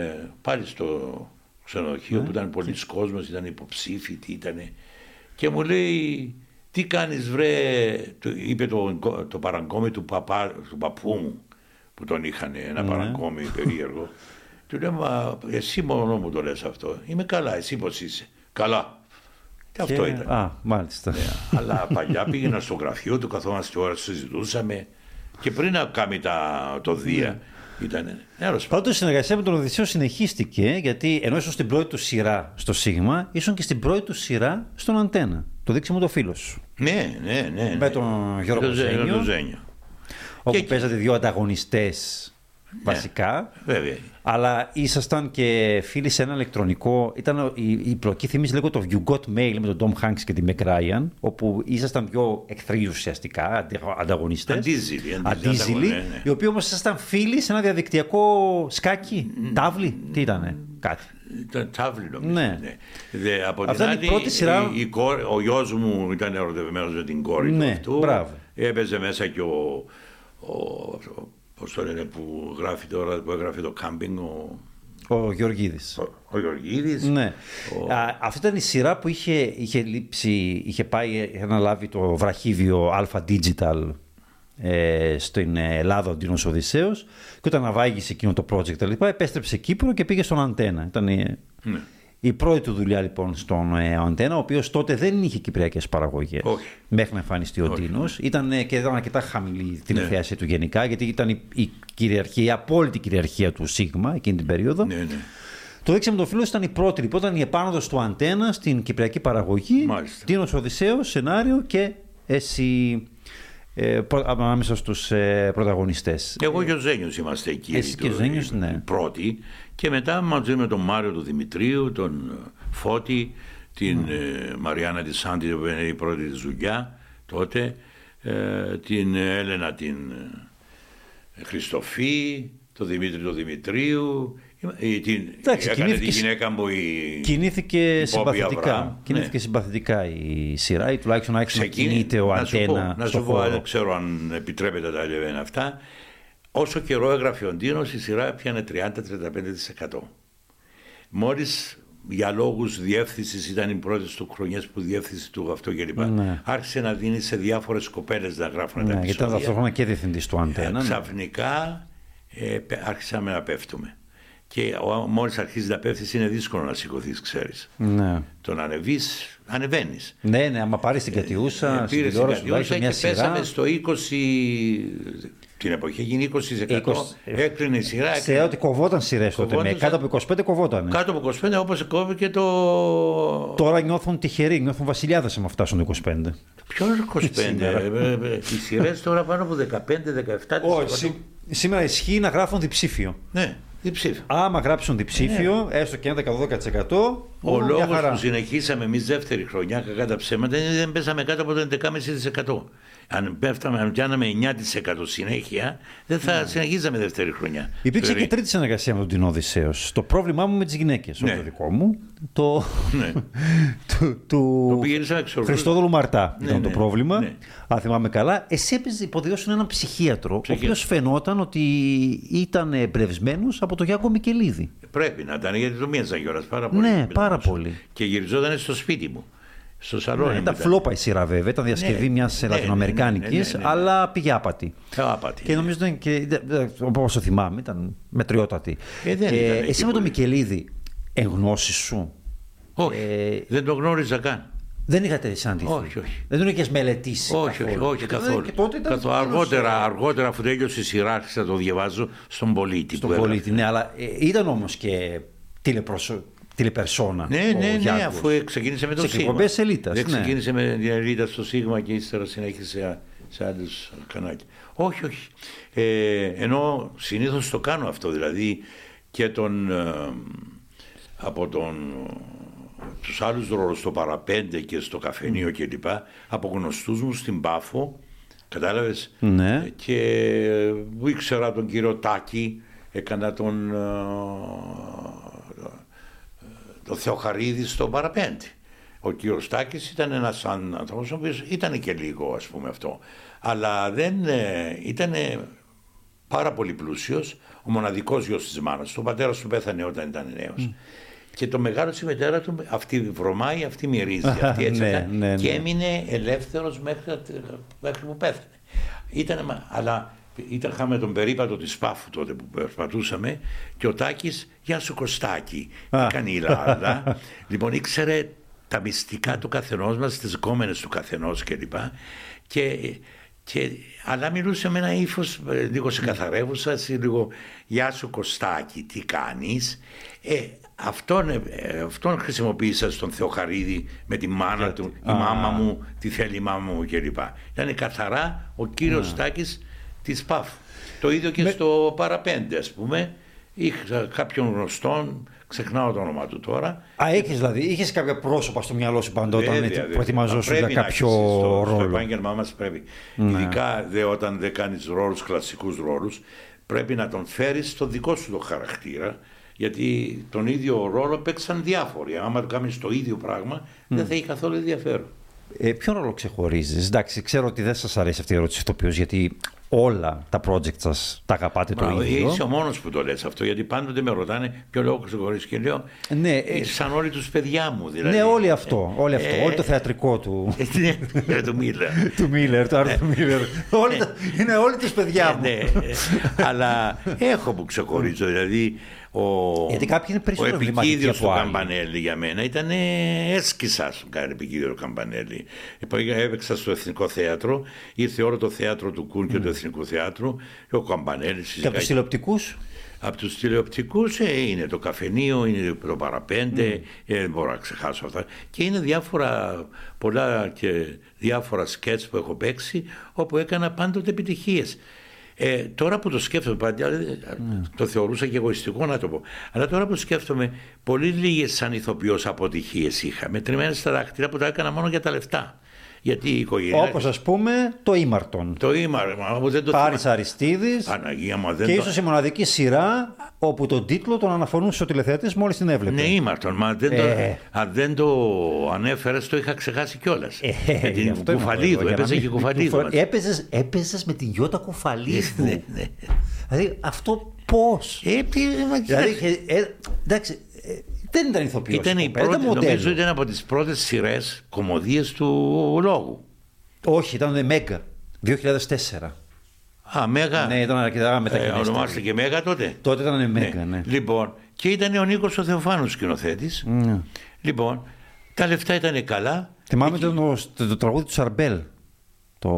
πάλι στο ξενοδοχείο ναι. που ήταν πολλοί και... κόσμος, ήταν υποψήφοι, τι ήταν. Και μου λέει, τι κάνεις βρε, είπε το, το παραγκόμι του, παπά, του παππού μου που τον είχαν ένα ναι. παραγκόμι περίεργο. Του λέω, μα εσύ μόνο μου το λες αυτό. Είμαι καλά, εσύ πώς είσαι. Καλά. Και αυτό ήταν. Α, μάλιστα. Ναι, αλλά παλιά πήγαινα στο γραφείο του, καθόμαστε ώρα, συζητούσαμε και πριν να κάνει τα, το Δία. Ήταν Πάντως η συνεργασία με τον Οδυσσέο συνεχίστηκε γιατί ενώ ήσουν στην πρώτη του σειρά στο Σίγμα, ήσουν και στην πρώτη του σειρά στον Αντένα. Το δείξε μου το φίλο σου. Ναι, ναι, ναι. Με τον Γιώργο Ζένιο. Όπου και... παίζατε δύο ανταγωνιστές ναι, βασικά. Βέβαια. Αλλά ήσασταν και φίλοι σε ένα ηλεκτρονικό. Ήταν η, η πλοκή θυμίζει λίγο το You Got Mail με τον Tom Hanks και τη McRyan, όπου ήσασταν πιο εχθροί ουσιαστικά, ανταγωνιστές. Αντίζηλοι. Αντίζηλοι. Ναι, ναι. Οι οποίοι όμως ήσασταν φίλοι σε ένα διαδικτυακό σκάκι. Τάβλι. Τι ήταν, κάτι. Ήταν τάβλι νομίζω. Ναι. ναι. Δε, από την άλλη, η πρώτη σειρά... η, η ο γιος μου ήταν ερωτευμένος με την κόρη ναι, του αυτού. Μπράβο. Έπαιζε μέσα και ο, ο, Πώς το λένε που γράφει τώρα, που έγραφε το κάμπινγκ, ο... Ο Γεωργίδης. Ο, ο Γεωργίδης. Ναι. Ο... Α, αυτή ήταν η σειρά που είχε, είχε λείψει, είχε πάει να λάβει το βραχίδιο Alpha Digital ε, στην Ελλάδα ο Ντίνος Οδυσσέος και όταν αβάγησε εκείνο το project λοιπά, επέστρεψε Κύπρο και πήγε στον Αντένα. Ήταν ναι. Η πρώτη του δουλειά λοιπόν στον ε, Αντένα, ο οποίος τότε δεν είχε κυπριακές παραγωγές. Μέχρι να εμφανιστεί ο Ντίνο. Ήταν ε, και ήταν αρκετά χαμηλή την ναι. του γενικά, γιατί ήταν η, η κυριαρχία, η απόλυτη κυριαρχία του Σίγμα εκείνη την περίοδο. Ναι, ναι. Το δείξαμε το φίλο ήταν η πρώτη λοιπόν, ήταν η επάνωδος του Αντένα στην κυπριακή παραγωγή. Ντίνο Οδυσσέος, σενάριο και εσύ ε, ανάμεσα στους ε, πρωταγωνιστές. Εγώ και ο Ζένιος είμαστε εκεί. Εσύ και ο Ζένιος, ναι. Πρώτοι. Και μετά μαζί με τον Μάριο του Δημητρίου, τον ε, Φώτη, την mm. ε, Μαριάννα τη Σάντι, που είναι η πρώτη της δουλειά τότε, ε, την Έλενα την ε, Χριστοφή, τον Δημήτρη του Δημητρίου, η, την, Εντάξει, έκανε τη γυναίκα μου η Κινήθηκε η συμπαθητικά. Κινήθηκε ναι. συμπαθητικά η σειρά ή τουλάχιστον άρχισε να κινείται ο Αντένα Να σου πω, δεν ξέρω αν επιτρέπετε τα λεβένα αυτά. Όσο καιρό έγραφε ο Ντίνος, η σειρά πιανε 30-35%. Μόλις για λόγους διεύθυνσης ήταν οι πρώτες του χρονιές που διεύθυνση του αυτό κλπ. Ναι. Άρχισε να δίνει σε διάφορες κοπέλες να γράφουν ναι, τα Γιατί ήταν ταυτόχρονα και διευθυντής του Αντένα. Ναι. Ξαφνικά ε, άρχισαμε να πέφτουμε. Και μόλις αρχίζεις να πέφτεις, είναι δύσκολο να σηκωθείς, ξέρεις. Ναι. Το να ανεβείς, ανεβαίνεις. Ναι, ναι, άμα πάρεις την κατιούσα, ε, στην κατιούσα και σειρά... πέσαμε στο 20. Την εποχή γίνει 20%. 20... Έκρινε η σειρά. Σε ότι κοβόταν σειρές τότε. Με κάτω από 25 κοβόταν. Κάτω από 25 όπως κόβει και το. Τώρα νιώθουν τυχεροί, νιώθουν βασιλιάδες άμα φτάσουν το 25. Ποιος 25. Ε, ε, οι σειρές τώρα πάνω από 15-17%. Όχι, σήμερα ισχύει να γράφουν διψήφιο. Ναι. Διψήφιο. Άμα γράψουν διψήφιο, ναι. έστω και ένα 10-12%. Ο λόγος που συνεχίσαμε εμείς δεύτερη χρονιά, κακά τα ψέματα, είναι δεν πέσαμε κάτω από το 11,5%. Αν πέφταμε, αν πιάναμε 9% συνέχεια, δεν θα ναι. συνεχίζαμε δεύτερη χρονιά. Υπήρξε και τρίτη συνεργασία με τον Τινό Το πρόβλημά μου με τις γυναίκες, ναι. το δικό μου. Το. Ναι. του, του... το Χριστόδουλου Μαρτά ναι, ήταν το ναι, πρόβλημα. Ναι. Αν θυμάμαι καλά. Εσύ έπαιζε υποδίωσουν έναν ψυχίατρο, ψυχίατρο, ο οποίος φαινόταν ότι ήταν εμπνευσμένος από τον Γιάνκο Μικελίδη. Πρέπει να ήταν, γιατί το μίαζα κιόλας πάρα πολύ. Ναι, πάρα πολύ. Και γυριζόταν στο σπίτι μου. Στο σαλόνι. Ναι, ήταν φλόπα η σειρά βέβαια. Ήταν διασκευή ναι, μιας ναι, Λατινοαμερικάνικης, ναι, ναι, αλλά πήγε άπατη. άπατη. Και νομίζω ήταν και. Όπως το θυμάμαι, ήταν μετριότατη. Ε, δεν ε, εσύ με τον Μικελίδη, εγνώσεις σου; Όχι. Ε, δεν το γνώριζα καν. Δεν είχατε συναντηθεί. Όχι, όχι. Δεν τον είχες μελετήσει. Όχι, όχι, όχι καθόλου. Και τότε ήταν καθόλου. Αργότερα, αργότερα, αφού τέλειωσε η σειρά, άρχισα το διαβάζω στον πολίτη. Στον πολίτη, ναι, αλλά ε, ήταν όμως και τηλεπροσωπικό τηλεπερσόνα. Ναι, ναι, ναι, αφού ξεκίνησε με το σε Σίγμα. Σε Ελίτα. Δεν ναι. ξεκίνησε με την Ελίτα στο Σίγμα και ύστερα συνέχισε σε άλλους κανάλια. Όχι, όχι. Ε, ενώ συνήθως το κάνω αυτό, δηλαδή και τον, ε, από τον, τους άλλους ρόλους στο παραπέντε και στο καφενείο mm. κλπ. Από γνωστούς μου στην Πάφο, κατάλαβες, ναι. και που ήξερα τον κύριο Τάκη, έκανα τον το Θεοχαρίδης στο παραπέντε. Ο κύριος Τάκης ήταν ένας άνθρωπος ο οποίος ήταν και λίγο, ας πούμε αυτό. Αλλά δεν ε, ήταν πάρα πολύ πλούσιος, ο μοναδικός γιος της μάνας του. Ο πατέρας του πέθανε όταν ήταν νέος. Και το μεγάλο η μητέρα του, αυτή βρωμάει, αυτή μυρίζει. Αυτή έτσι ναι, ναι, Και ναι. έμεινε ελεύθερος μέχρι, μέχρι που πέθανε. Ήταν, αλλά είχαμε τον περίπατο της Πάφου τότε που περπατούσαμε και ο Τάκης, γεια σου Κωστάκη, τι κάνει η Λάρδα. λοιπόν ήξερε τα μυστικά του καθενός μας, τις κόμενες του καθενός κλπ. Και, και, αλλά μιλούσε με ένα ύφος ε, λίγο σε καθαρεύουσα, λίγο «Γεια σου Κωστάκη, τι κάνεις» ε, αυτόν, ε, αυτόν χρησιμοποίησα στον Θεοχαρίδη με τη μάνα του, η μάμα μου, τη θέλει η μάμα μου κλπ. Ήταν καθαρά ο κύριος Στάκης της ΠΑΦ. Το ίδιο και στο παραπέντε ας πούμε. Είχα κάποιον γνωστόν, ξεχνάω το όνομα του τώρα. Α, έχεις δηλαδή, είχες κάποια πρόσωπα στο μυαλό σου πάντα όταν προετοιμαζόσουν για κάποιο στο, ρόλο. Στο επάγγελμά μας πρέπει. Ναι. Ειδικά δε, όταν δεν κάνεις ρόλους, κλασικούς ρόλους, πρέπει να τον φέρεις στο δικό σου το χαρακτήρα. Γιατί τον ίδιο ρόλο παίξαν διάφοροι. Άμα το κάνεις το ίδιο πράγμα, δεν θα έχει καθόλου ενδιαφέρον. Ε, ποιο ρόλο ξεχωρίζεις, Εντάξει, ξέρω ότι δεν σας αρέσει αυτή η ερώτηση ηθοποιό, γιατί όλα τα project σας τα αγαπάτε το ίδιο; Είσαι ο μόνος που το λες αυτό, γιατί πάντοτε με ρωτάνε ποιο λόγο ξεχωρίζει και λέω. Ναι, ε, σαν όλοι τους παιδιά μου δηλαδή. Ναι, όλοι αυτό. Όλοι αυτό. Ε, όλο το θεατρικό του. ναι, του Μίλλερ. του Μίλλερ, του Άρθου Μίλλερ. Είναι όλοι τους παιδιά μου. ναι, αλλά έχω που ξεχωρίζω. Δηλαδή, ο, Γιατί κάποιοι είναι περισσότερο Ο επικίδιο του Καμπανέλη για μένα ήταν έσκησας σου κάνει επικίδιο Καμπανέλη. Έπαιξα στο Εθνικό Θέατρο, ήρθε όλο το θέατρο του Κούν και mm. Του Εθνικού Θέατρου και ο Καμπανέλης. Και από τους τηλεοπτικούς; Από τους τηλεοπτικούς ε, είναι το καφενείο, είναι το παραπέντε, mm. ε, δεν μπορώ να ξεχάσω αυτά. Και είναι διάφορα, πολλά και διάφορα σκέτς που έχω παίξει, όπου έκανα πάντοτε επιτυχίες. Ε, τώρα που το σκέφτομαι, πάντα, ναι. το θεωρούσα και εγωιστικό να το πω. Αλλά τώρα που το σκέφτομαι, πολύ λίγες σαν ηθοποιός αποτυχίες είχα. Μετρημένε στα δάχτυλα που τα έκανα μόνο για τα λεφτά. Γιατί η οικογένεια. Όπως ας πούμε το Ήμαρτον. Το Ήμαρτον. Δεν το Πάρης Αριστίδης. Παναγία μου, δεν Και ίσως η μοναδική σειρά όπου τον τίτλο τον αναφορούσε ο τηλεθεατής μόλις την έβλεπε. Ναι, Ήμαρτον. Μα δεν ε. το... Αν δεν το ανέφερες, το είχα ξεχάσει κιόλας. Ε, με την Κουφαλίδου. Έπαιζε και Κουφαλίδου. Έπαιζε με την Γιώτα Κουφαλίδου. ναι, ναι. Δηλαδή αυτό πώς; Ε, δηλαδή, ε, εντάξει, δεν ήταν ηθοποιός. Ήταν η πρώτη, νομίζω ήταν από τις πρώτες σειρές κομμωδίες του λόγου. Όχι, ήταν Μέγκα. 2004. Α, Μέγα. Ναι, ήταν αρκετά μετακινητή. Ε, ονομάστηκε Μέγα τότε; Τότε ήταν Μέγα, ναι. ναι. Λοιπόν, και ήταν ο Νίκος ο Θεοφάνου σκηνοθέτης. Ναι. Λοιπόν, τα λεφτά ήταν καλά. Θυμάμαι Εκεί... το, το, το, τραγούδι του Σαρμπέλ. Το...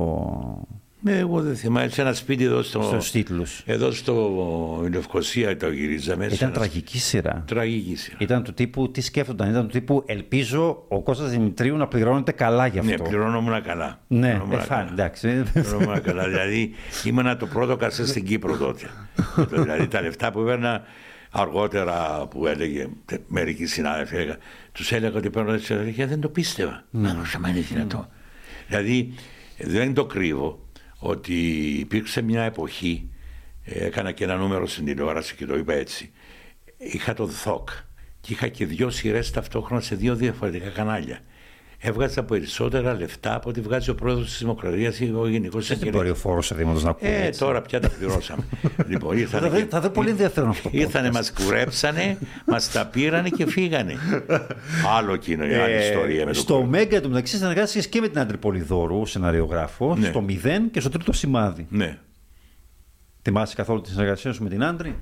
Ναι, εγώ δεν θυμάμαι. Σε ένα σπίτι εδώ στο. Στους τίτλους. Εδώ στο Λευκοσία το γυρίζαμε. Ήταν τραγική σειρά. Τραγική σειρά. Ήταν του τύπου τι σκέφτονταν. Ήταν του τύπου ελπίζω ο Κώστας Δημητρίου να πληρώνεται καλά γι' αυτό. Ναι, πληρώνομουν καλά. Ναι, εφάν, εντάξει. Πληρώνομουν καλά. Δηλαδή ήμουν το πρώτο κασέ στην Κύπρο τότε. δηλαδή τα λεφτά που έπαιρνα αργότερα που έλεγε μερικοί συνάδελφοι, έλεγα, τους έλεγα ότι παίρνω έτσι και δεν το πίστευα. Ναι. Μα είναι δυνατό. Δηλαδή δεν το κρύβω ότι υπήρξε μια εποχή, ε, έκανα και ένα νούμερο στην τηλεόραση και το είπα έτσι, είχα το ΔΟΚ και είχα και δύο σειρές ταυτόχρονα σε δύο διαφορετικά κανάλια έβγαζα περισσότερα λεφτά από ό,τι βγάζει ο πρόεδρος της Δημοκρατίας ή ο Γενικός Εισαγγελέα. Δεν μπορεί ο φόρος Δήμοτο να ακούει. Ε, τώρα πια τα πληρώσαμε. λοιπόν, ήρθανε θα, και... θα δω πολύ ενδιαφέρον αυτό. Ήρθανε, μας κουρέψανε, μας τα πήρανε και φύγανε. Άλλο εκείνο, ε, άλλη ιστορία. Με το στο Μέγκα του μεταξύ συνεργάστηκε και με την Άντρη Πολυδόρου, σεναριογράφο, ναι. στο 0 και στο τρίτο σημάδι. Ναι. Θυμάσαι καθόλου τη συνεργασία σου με την Άντρη;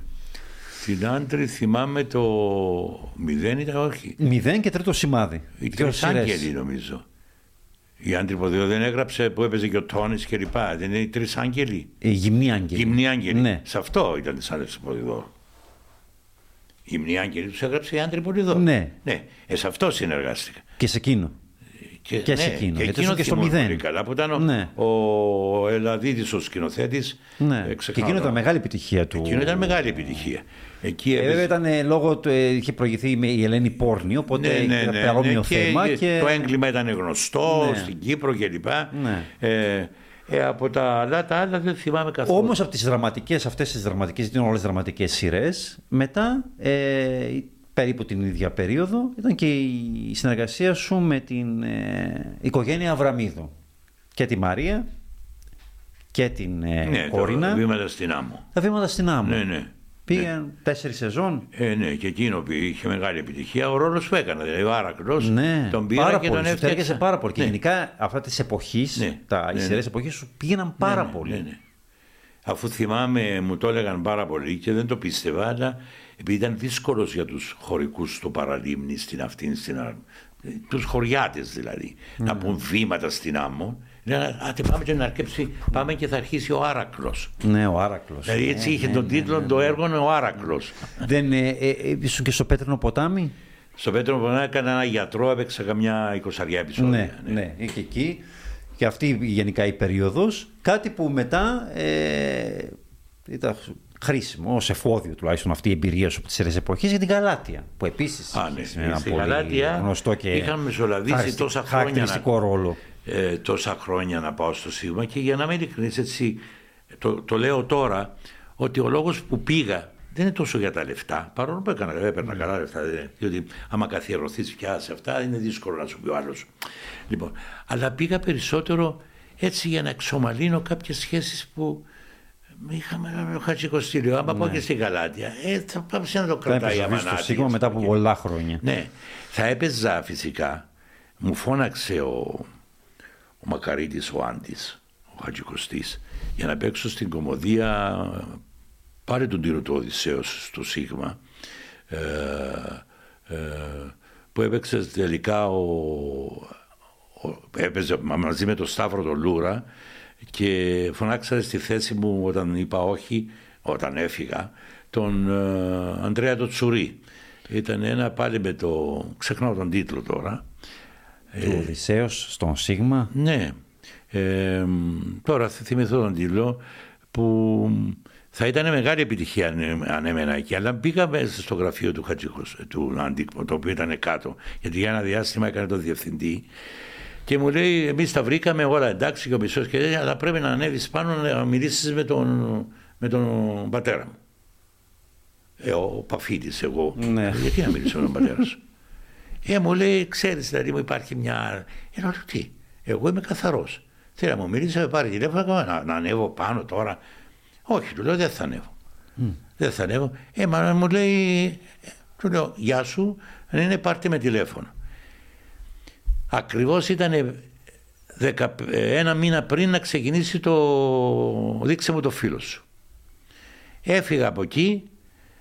Στην Άντρη θυμάμαι το μηδέν ήταν όχι. Μηδέν και τρίτο σημάδι. Οι τρεις άγγελοι νομίζω. Η Άντρη Ποδηλό δεν έγραψε που έπαιζε και ο Τόνι και λοιπά. Δεν είναι οι τρεις άγγελοι. Οι γυμνοί άγγελοι. Γυμνοί άγγελοι. Ναι. Σε αυτό ήταν τη Άντρη Ποδηλό. Οι γυμνοί άγγελοι τους έγραψε η Άντρη Ποδηλό. Ναι. ναι. Ε, σε αυτό συνεργάστηκα. Και σε εκείνο. Και, και σε ναι, εκείνο. Και εκείνο και στο μηδέν. Πολύ καλά, που ήταν ναι. ο Ελαδίδης ο σκηνοθέτης. Ναι. Ε, και εκείνο ήταν μεγάλη επιτυχία του. Εκείνο ήταν μεγάλη επιτυχία. Εκεί ε, βέβαια ήταν ε, λόγω του, ε, είχε προηγηθεί με η Ελένη Πόρνη, οπότε ναι, ναι, ναι, παρόμοιο ναι, θέμα. Και, και... Το έγκλημα ήταν γνωστό ναι. στην Κύπρο κλπ. Ναι. Ε, ε, από τα άλλα, τα άλλα δεν θυμάμαι καθόλου. Όμως από τις δραματικές, αυτές τις δραματικές, γιατί είναι όλες δραματικές σειρές, μετά ε, περίπου την ίδια περίοδο ήταν και η συνεργασία σου με την ε, οικογένεια Αβραμίδου. Και τη Μαρία και την ε, ναι, Κόρινα. Τα βήματα στην άμμο. Τα βήματα στην άμμο. Ναι, ναι. Πήγαν ναι. τέσσερις σεζόν. Ε, ναι, και εκείνο που είχε μεγάλη επιτυχία. Ο ρόλος που έκανε. Δηλαδή ο Άρακλος ναι, τον πήρα πάρα και πολύ, τον έφτιαξε. πάρα πολύ. Ναι. Και γενικά αυτά τη εποχή, ναι, τα ναι, ναι. εποχή σου πήγαιναν ναι, πάρα ναι, πολύ. Ναι, ναι. Αφού θυμάμαι, μου το έλεγαν πάρα πολύ και δεν το πίστευα, αλλά επειδή ήταν δύσκολος για τους χωρικούς στο παραλίμνη, στην αυτήν, στην. τους χωριάτες δηλαδή, να πούν βήματα στην άμμο. Λένε, άτε πάμε και να αρκέψει, πάμε και θα αρχίσει ο Άρακλος. Ναι, ο Άρακλος. Δηλαδή έτσι ναι, είχε ναι, τον ναι, τίτλο ναι, το έργο είναι ο Άρακλος. Δεν ε, ε, ε, ήσουν και στο Πέτρινο ποτάμι; Στο Πέτρινο ποτάμι έκανα ένα γιατρό, έπαιξα καμιά εικοσαριά επεισόδια. Ναι, ναι, ναι. είχε εκεί. Και αυτή γενικά η περίοδος. Κάτι που μετά ε, ήταν χρήσιμο ως εφόδιο τουλάχιστον αυτή η εμπειρία σου από τι αιρέ εποχέ για την Γαλάτια. Που επίσης ναι, ένα πολύ Γαλάτια γνωστό και είχαμε μεσολαβήσει τόσα χρόνια. Να, ρόλο. Ε, τόσα χρόνια να πάω στο Σίγμα και για να μην ειλικρινή, έτσι το, το λέω τώρα ότι ο λόγος που πήγα δεν είναι τόσο για τα λεφτά, παρόλο που έκανα, έπαιρνα καλά λεφτά, διότι άμα καθιερωθείς πια σε αυτά είναι δύσκολο να σου πει ο άλλος. Λοιπόν, αλλά πήγα περισσότερο έτσι για να εξομαλύνω κάποιες σχέσεις που Είχαμε ο Χατζικοστήλιο. Άμα ναι. πάω και στην Γαλάτια, ε, θα πάμε σε να το κρατάει η Στο Σίγμα μετά από πολλά χρόνια. Ναι. Θα έπαιζα φυσικά. Μου φώναξε ο, ο Μακαρίτης ο Άντης, ο Χατζικοστής, για να παίξω στην κομμωδία πάρε τον τύρο του Οδυσσέως στο Σίγμα ε, ε, που έπαιξε τελικά ο, ο, έπαιζε μαζί με τον Σταύρο τον Λούρα και φωνάξατε στη θέση μου όταν είπα όχι, όταν έφυγα, τον ε, Ανδρέα το Τσουρί. Ήταν ένα πάλι με το, ξεχνάω τον τίτλο τώρα. Του ε, Οδυσσέως στον Σίγμα. Ναι. Ε, τώρα θα θυμηθώ τον τίτλο που θα ήταν μεγάλη επιτυχία αν έμενα εκεί. Αλλά πήγα μέσα στο γραφείο του Χατζίκος, του Αντίκπο, το οποίο ήταν κάτω. Γιατί για ένα διάστημα έκανε τον διευθυντή και μου λέει: Εμείς τα βρήκαμε όλα εντάξει και ο μισός και λέει: Αλλά πρέπει να ανέβεις πάνω να μιλήσεις με τον, με τον πατέρα μου. Ε, ο Παφίτη, εγώ. Ναι. Γιατί να μιλήσω με τον πατέρα σου; Ε, μου λέει: Ξέρεις, δηλαδή μου υπάρχει μια. Ε, λέω: Τι, εγώ είμαι καθαρός. Θέλει να μου μιλήσεις, να πάρει τηλέφωνο να, να ανέβω πάνω τώρα. Όχι, του λέω: Δεν θα ανέβω. Mm. Δεν θα ανέβω. Ε, μα μου λέει: ε, Του λέω: Γεια σου, αν είναι πάρτε με τηλέφωνο. Ακριβώς ήταν ένα μήνα πριν να ξεκινήσει το δείξε μου το φίλο σου. Έφυγα από εκεί,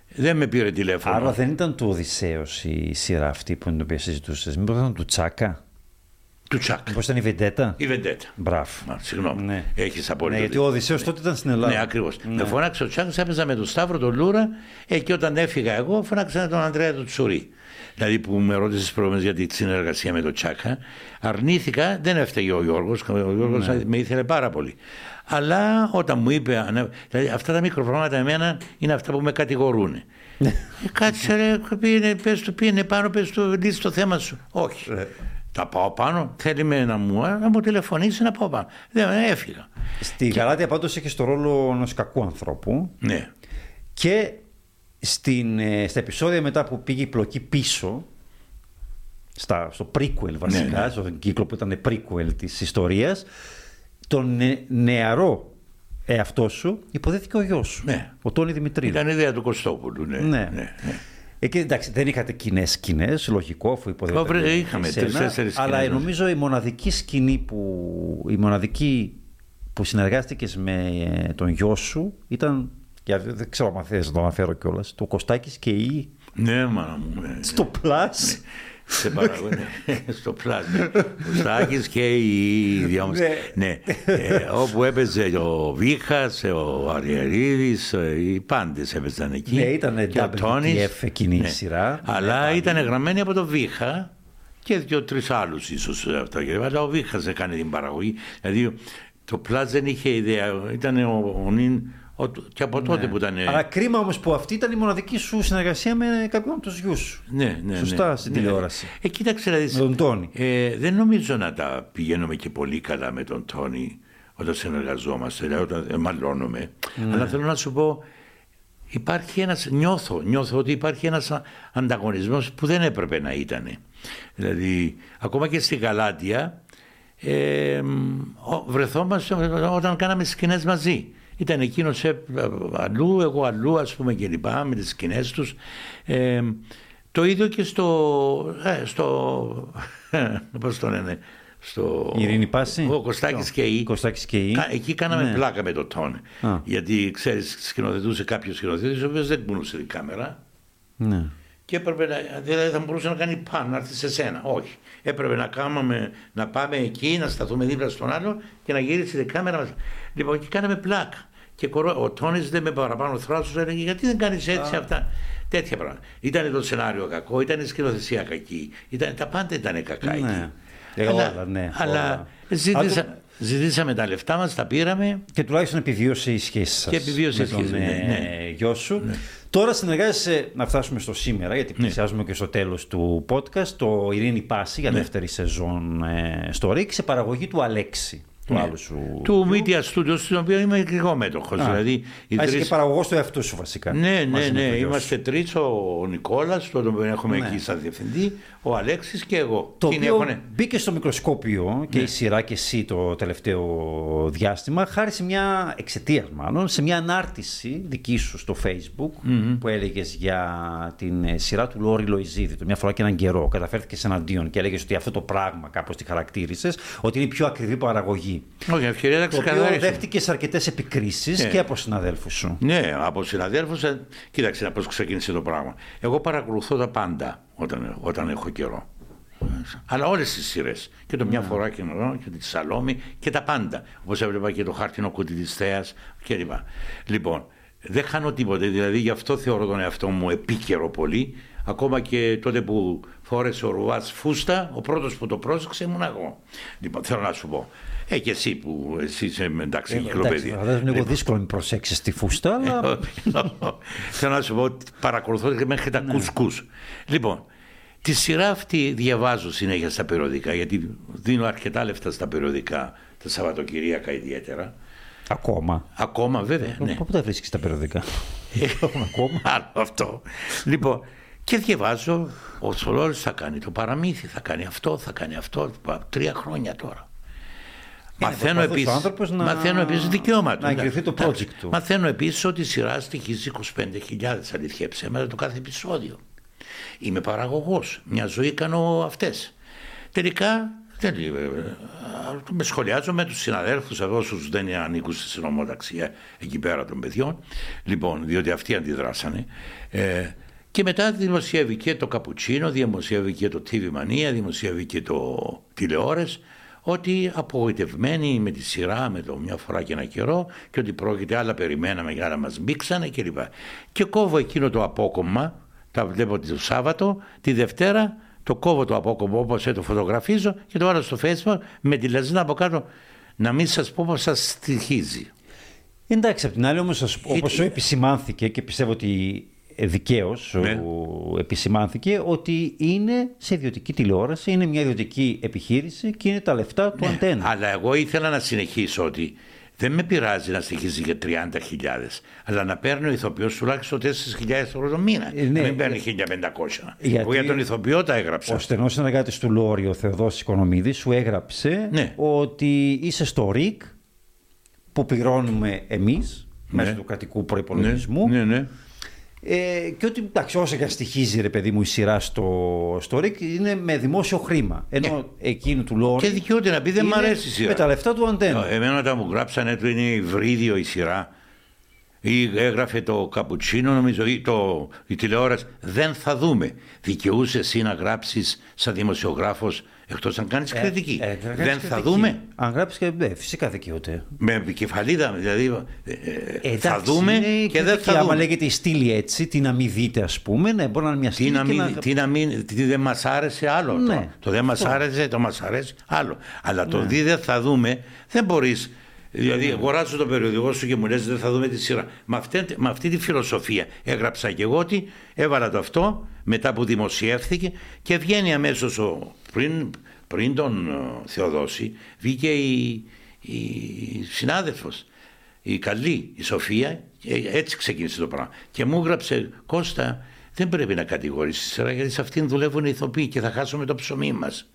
δεν με πήρε τηλέφωνο. Άρα δεν ήταν του Οδυσσέως η σειρά αυτή που την οποία συζητούσες, μήπως ήταν του Τσάκα; Του Τσάκα. Μήπως ήταν η Βεντέτα; Η Βεντέτα. Μπράβο. Μα, συγγνώμη. Ναι. Έχεις απόλυτο. Ναι, γιατί ο Οδυσσέος ναι. τότε ήταν στην Ελλάδα. Ναι, ακριβώς. Ναι. Με φώναξε ο Τσάκας, έπαιζα με τον Σταύρο τον Λούρα ε, και όταν έφυγα εγώ φώναξα τον Ανδρέα του Τσουρί δηλαδή που με ρώτησες προηγουμένω για τη συνεργασία με τον Τσάκα, αρνήθηκα, δεν έφταιγε ο Γιώργος. Ο Γιώργος ναι. με ήθελε πάρα πολύ. Αλλά όταν μου είπε, δηλαδή αυτά τα μικροπρογράμματα εμένα είναι αυτά που με κατηγορούν. Ε, κάτσε ρε, πήγαινε, πες του, πήγαινε πάνω, πες του, λύσει το θέμα σου. Όχι. Τα πάω πάνω, θέλει με να μου, να μου τηλεφωνήσει να πάω πάνω. Δεν έφυγα. Στη και... Γαλάτια πάντως έχει το ρόλο ενός κακού ανθρώπου. Ναι. Και στην, ε, στα επεισόδια μετά που πήγε η πλοκή πίσω, στα, στο prequel βασικά, ναι, ναι. στον κύκλο που ήταν prequel της ιστορίας, τον νεαρό εαυτό σου υποδέθηκε ο γιος σου, ναι. ο Τόνι Δημητρίδη. Ήταν ιδέα του Κωστόπουλου, ναι. ναι. ναι, ναι. Εκεί εντάξει, δεν είχατε κοινές σκηνές, λογικό αφού υποδέχεται. Είχαμε τρει-τέσσερι σκηνές. Αλλά νομίζω η μοναδική σκηνή που, η μοναδική που συνεργάστηκες με ε, τον γιο σου ήταν. Και δεν ξέρω αν θες να το αναφέρω κιόλας. Το Κωστάκης και η. Ναι, μα μου. Ναι. Στο Plus. σε παραγωγή, στο πλάσμα. Ο Στάκης και οι δυο μας. ναι. Ε, όπου έπαιζε ο Βίχας, ο Αριαρίδης, ε, οι πάντες έπαιζαν εκεί. Ναι, ήταν WTF εκείνη η ναι. σειρά. Αλλά ναι, ήταν γραμμένη από το Βίχα και δύο-τρεις άλλους ίσως αυτά. Αλλά ο Βίχας έκανε την παραγωγή. Δηλαδή το Πλάς δεν είχε ιδέα. Ήταν ο, ο Νιν και από τότε ναι. που ήταν. Αλλά κρίμα όμως που αυτή ήταν η μοναδική σου συνεργασία με κάποιον από τους γιους σου. Ναι, ναι. Σωστά ναι, στην ναι. τηλεόραση. Ε, κοίταξε να δεις, Με τον Τόνι. Ε, δεν νομίζω να τα πηγαίνουμε και πολύ καλά με τον Τόνι όταν συνεργαζόμαστε, δηλαδή όταν ε, μαλώνουμε. Ναι. Αλλά θέλω να σου πω, υπάρχει ένας, νιώθω, νιώθω ότι υπάρχει ένας ανταγωνισμός που δεν έπρεπε να ήταν. Δηλαδή, ακόμα και στη Γαλάτια, ε, βρεθόμαστε όταν κάναμε σκηνές μαζί. Ήταν εκείνος αλλού, εγώ αλλού, ας πούμε και λοιπά, με τις σκηνές τους. Ε, το ίδιο και στο. Ε, στο Πώς το λένε. Στο... Ειρήνη Πάση; Ο Κωστάκης και η. Κωστάκης και η. Εκεί κάναμε ναι. πλάκα με το τόν. Γιατί ξέρεις, σκηνοθετούσε κάποιος σκηνοθέτης, ο οποίος δεν κουνούσε την κάμερα. Ναι. Και έπρεπε να. Δηλαδή θα μπορούσε να κάνει πάνω, να έρθει σε σένα. Όχι. Έπρεπε να, κάνουμε, να πάμε εκεί, να σταθούμε δίπλα στον άλλο και να γυρίσει την κάμερα μας. Λοιπόν, εκεί κάναμε πλάκα. Και ο Τόνι δεν με παραπάνω θράσος έλεγε γιατί δεν κάνεις έτσι αυτά; Τέτοια πράγματα. Ήταν το σενάριο κακό, ήταν η σκηνοθεσία κακή. Ήταν, τα πάντα ήταν κακά εκεί. Ναι. Ε, αλλά, ναι, αλλά ζήτησα, ζητήσαμε τα λεφτά μας, τα πήραμε. Και τουλάχιστον επιβίωσε η σχέση σας. Και επιβίωσε η σχέση. Ναι, ναι. γιο σου. Ναι. Τώρα συνεργάζεσαι, να φτάσουμε στο σήμερα, γιατί ναι. πλησιάζουμε και στο τέλος του podcast, το Ειρήνη Πάση για ναι. δεύτερη σεζόν ε, στο ΡΙΚ σε παραγωγή του Αλέξη του ναι. άλλου σου. Του Media Studios, στον οποίο είμαι και εγώ μέτοχο. Δηλαδή, Α, τρεις... και παραγωγός του εαυτού σου βασικά. Ναι, ναι, ναι. Είμαστε τρεις, ο Νικόλας, τον οποίο έχουμε ναι. εκεί σαν διευθυντή, ο Αλέξης και εγώ. Το οποίο έχουν... μπήκε στο μικροσκόπιο και ναι. η σειρά και εσύ το τελευταίο διάστημα, χάρη σε μια εξαιτίας μάλλον, σε μια ανάρτηση δική σου στο Facebook mm-hmm. που έλεγες για την ε, σειρά του Λόρι Λοϊζίδη. Το μια φορά και έναν καιρό καταφέρθηκες εναντίον και έλεγες ότι αυτό το πράγμα κάπως τη χαρακτήρισες, ότι είναι η πιο ακριβή παραγωγή. Όχι, ευκαιρία να ξεκαθαρίσει. Δέχτηκες αρκετές επικρίσεις ναι. και από συναδέλφους σου. Ναι, από συναδέλφους. Ε, κοίταξε πώς ξεκίνησε το πράγμα. Εγώ παρακολουθώ τα πάντα όταν, όταν έχω καιρό. Αλλά όλες τις σειρές. Και το μια ναι. φορά και και τη Σαλόμη και τα πάντα. Όπως έβλεπα και το χάρτινο κουτί της Θέα κλπ. Λοιπόν, δεν χάνω τίποτε. Δηλαδή γι' αυτό θεωρώ τον εαυτό μου επίκαιρο πολύ. Ακόμα και τότε που φόρεσε ο Ρουβάτ φούστα, ο πρώτος που το πρόσεξε ήμουν εγώ. Λοιπόν, θέλω να σου πω. Ε, και εσύ που εσύ είσαι εντάξει, κυκλοπαίδια. Ε, είναι λίγο δύσκολο να προσέξεις τη φούστα, αλλά. Θέλω να σου πω ότι παρακολουθώ και μέχρι τα ναι. κουσκούς. Λοιπόν, τη σειρά αυτή διαβάζω συνέχεια στα περιοδικά, γιατί δίνω αρκετά λεφτά στα περιοδικά, τα Σαββατοκυριακά ιδιαίτερα. Ακόμα. Ακόμα, βέβαια. Ναι. Πού τα βρίσκεις τα περιοδικά; Ε, Ακόμα. Άλλο αυτό. Λοιπόν, και διαβάζω, ο Σολόρης θα κάνει το παραμύθι, θα κάνει αυτό, θα κάνει αυτό. Τρία χρόνια τώρα. Μαθαίνω επίσης, να... μαθαίνω επίσης δικαίωμα του. Να εγκριθεί το project του. Μαθαίνω επίσης ότι η σειρά στοιχίζει 25.000 αλήθεια ψέματα το κάθε επεισόδιο. Είμαι παραγωγός. Μια ζωή κάνω αυτές. Τελικά δεν, με σχολιάζω με τους συναδέλφους εδώ όσους δεν ανήκουν στη συνομοταξία εκεί πέρα των παιδιών. Λοιπόν, διότι αυτοί αντιδράσανε. Ε, και μετά δημοσιεύει και το Καπουτσίνο, δημοσιεύει και το TV Mania, δημοσιεύει και το τηλεόρες ότι απογοητευμένοι με τη σειρά με το μια φορά και ένα καιρό και ότι πρόκειται άλλα περιμέναμε και άλλα μας μπήξανε κλπ. Και κόβω εκείνο το απόκομμα, τα βλέπω το Σάββατο, τη Δευτέρα το κόβω το απόκομμα όπως το φωτογραφίζω και το βάλω στο facebook με τη λαζίνα από κάτω να μην σας πω πως σας στοιχίζει. Εντάξει, απ' την άλλη όμως όπως ε, επισημάνθηκε και πιστεύω ότι δικαίως ναι. επισημάνθηκε ότι είναι σε ιδιωτική τηλεόραση, είναι μια ιδιωτική επιχείρηση και είναι τα λεφτά του ναι, αντένα. Αλλά εγώ ήθελα να συνεχίσω ότι δεν με πειράζει να στοιχίζει για 30.000, αλλά να παίρνει ο ηθοποιός τουλάχιστον 4.000 ευρώ το μήνα. Ε, ναι, να μην παίρνει 1.500. Γιατί Εγώ για τον ηθοποιό τα έγραψα. Ο στενός συνεργάτης του Λόρι, ο Θεοδόση Οικονομίδης, σου έγραψε ναι. ότι είσαι στο ΡΙΚ που πληρώνουμε εμείς ναι. μέσω του κρατικού προπολογισμού. Ναι, ναι. Ε, και ότι εντάξει, όσο και αν στοιχίζει ρε παιδί μου η σειρά στο, στο ΡΙΚ είναι με δημόσιο χρήμα. Ενώ yeah. εκείνου του λόγου. Και δικαιούται να πει δεν μ' αρέσει η σειρά. Με τα λεφτά του αντένα. Εμένα όταν μου γράψανε του είναι υβρίδιο η σειρά ή έγραφε το καπουτσίνο νομίζω ή το, η τηλεόραση δεν θα δούμε δικαιούσε εσύ να γράψεις σαν δημοσιογράφος εκτός αν κάνεις ε, κριτική. ε, δεν θα δούμε. Αν γράψεις και ναι, φυσικά δικαιούται. Με επικεφαλίδα δηλαδή ε, ε θα δούμε και δεν θα άμα λέγεται η στήλη έτσι τι να μην δείτε ας πούμε ναι, μπορεί να είναι μια στήλη τι, να μην, να... τι, να μην, τι δεν μας άρεσε άλλο ναι, το, το δεν μας άρεσε το μας αρέσει άλλο. Αλλά το ναι. δει δεν θα δούμε δεν μπορείς Δηλαδή, αγοράζω το περιοδικό σου και μου λες: Δεν θα δούμε τη σειρά. Με αυτή, με αυτή τη φιλοσοφία έγραψα και εγώ ότι έβαλα το αυτό μετά που δημοσιεύθηκε και βγαίνει αμέσως πριν, πριν τον ε, Θεοδόση, βγήκε η, η συνάδελφος, η καλή, η Σοφία, έτσι ξεκίνησε το πράγμα. Και μου έγραψε Κώστα, δεν πρέπει να κατηγορήσεις τη σειρά γιατί σε αυτήν δουλεύουν οι ηθοποιοί και θα χάσουμε το ψωμί μας.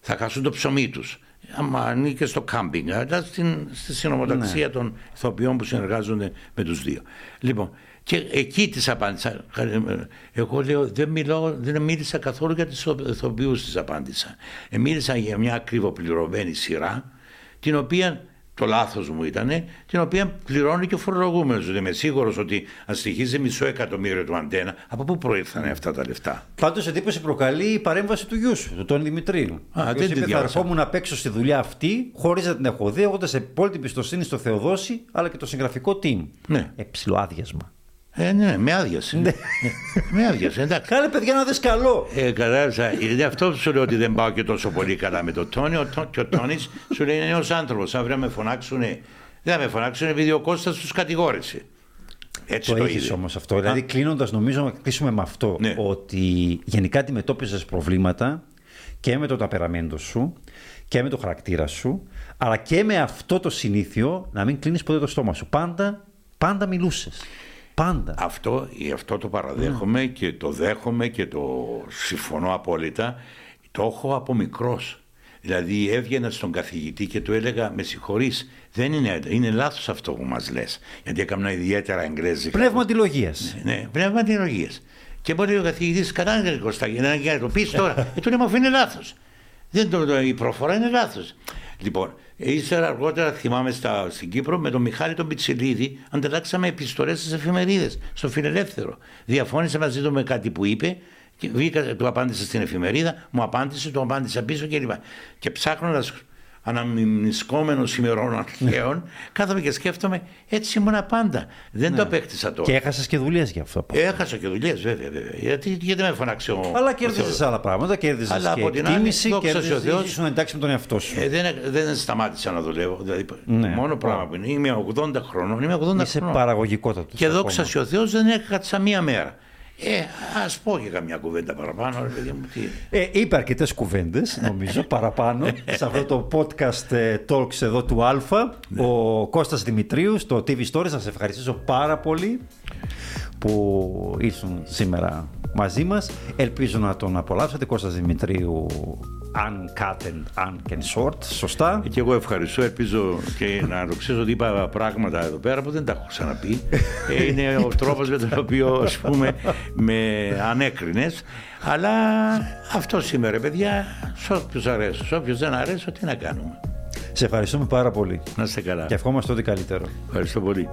Θα χάσουν το ψωμί τους άμα ανήκε στο κάμπινγκ, αλλά στην, στη συνομοταξία ναι. των ηθοποιών που συνεργάζονται με τους δύο. Λοιπόν, και εκεί της απάντησα. Εγώ λέω, δεν, μιλώ, δεν μίλησα καθόλου για τις ηθοποιούς της απάντησα. Ε, μίλησα για μια ακριβοπληρωμένη σειρά, την οποία το λάθος μου ήταν, την οποία πληρώνει και ο φορολογούμενος. Δηλαδή είμαι σίγουρος ότι αν στοιχίζει μισό εκατομμύριο του αντένα, από πού προήρθαν αυτά τα λεφτά; Πάντως εντύπωση προκαλεί η παρέμβαση του γιού σου, του Τόνι Δημητρίου. Α, δεν είπε, θα ερχόμουν να παίξω στη δουλειά αυτή, χωρίς να την έχω δει, έχοντας απόλυτη πιστοσύνη στο Θεοδόση, αλλά και το συγγραφικό team. Ναι. Εψηλό άδειασμα. Ε, ναι, με άδειασε. Ναι. με άδειασε, εντάξει. Κάνε παιδιά να δεις καλό. Ε, κατάλαβα. Είναι αυτό που σου λέω ότι δεν πάω και τόσο πολύ καλά με τον Τόνι. Ο, και ο Τόνις σου λέει είναι νέο άνθρωπος. Αύριο με φωνάξουν. Δεν θα με φωνάξουν επειδή ο Κώστας τους κατηγόρησε. Έτσι το, το όμως αυτό. Α. Δηλαδή, κλείνοντας, νομίζω να κλείσουμε με αυτό. Ναι. Ότι γενικά αντιμετώπιζες προβλήματα και με το ταπεραμέντο σου και με το χαρακτήρα σου, αλλά και με αυτό το συνήθειο να μην κλείνεις ποτέ το στόμα σου. Πάντα, πάντα μιλούσες. Πάντα. Αυτό, αυτό το παραδέχομαι mm. και το δέχομαι και το συμφωνώ απόλυτα. Το έχω από μικρός. Δηλαδή έβγαινα στον καθηγητή και του έλεγα με συγχωρείς, δεν είναι, είναι λάθος αυτό που μας λες. Γιατί έκανα ιδιαίτερα εγγρέζικα. Πνεύμα αντιλογίας. Ναι, ναι πνεύμα αντιλογίας. Και μπορεί ο καθηγητής καλά να το πεις τώρα. ε, του λέμε αφού είναι λάθος. Δεν το, η προφορά είναι λάθος. Λοιπόν, ύστερα αργότερα θυμάμαι στα, στην Κύπρο με τον Μιχάλη τον Πιτσιλίδη ανταλλάξαμε επιστολές στις εφημερίδες, στο Φιλελεύθερο. Διαφώνησε μαζί του με κάτι που είπε και βγήκα, του απάντησε στην εφημερίδα, μου απάντησε, του απάντησα πίσω κλπ. Και, και ψάχνοντας αναμνησκόμενος ημερών αρχαίων, κάθομαι και σκέφτομαι έτσι ήμουν πάντα. Δεν ναι. το απέκτησα τώρα. Και έχασες και δουλειές γι' αυτό. Έχασα και δουλειές, βέβαια, βέβαια. Γιατί, γιατί με φωνάξει ο. Αλλά κέρδισε άλλα πράγματα. Κέρδισε και από την εκτίμηση και ήσουν εντάξει με τον εαυτό σου. Ε, δεν, δεν σταμάτησα να δουλεύω. Δηλαδή, ναι. Μόνο πράγμα που είναι. Είμαι 80 χρονών. Είμαι 80 Είσαι παραγωγικότατος. Και δόξα ο Θεός δεν έκατσα μία μέρα. Ε, ας πω και καμιά κουβέντα παραπάνω, ρε παιδί μου. Τι... Ε, είπε αρκετές κουβέντες, νομίζω, παραπάνω σε αυτό το podcast ε, Talks εδώ του Αλφα. Ναι. Ο Κώστας Δημητρίους στο TV Stories. Σας ευχαριστήσω πάρα πολύ που ήσουν σήμερα μαζί μας. Ελπίζω να τον απολαύσατε. Κώστας Δημητρίου uncut and short, σωστά. Και εγώ ευχαριστώ. Ελπίζω και να ρωτήσω ότι είπα πράγματα εδώ πέρα που δεν τα έχω ξαναπεί. Ε, είναι ο τρόπος με τον οποίο ας πούμε με ανέκρινες. Αλλά αυτό σήμερα παιδιά, σε όποιους αρέσει, σε όποιους δεν αρέσει, τι να κάνουμε. Σε ευχαριστούμε πάρα πολύ. Να είστε καλά. Και ευχόμαστε ό,τι καλύτερο. Ευχαριστώ πολύ.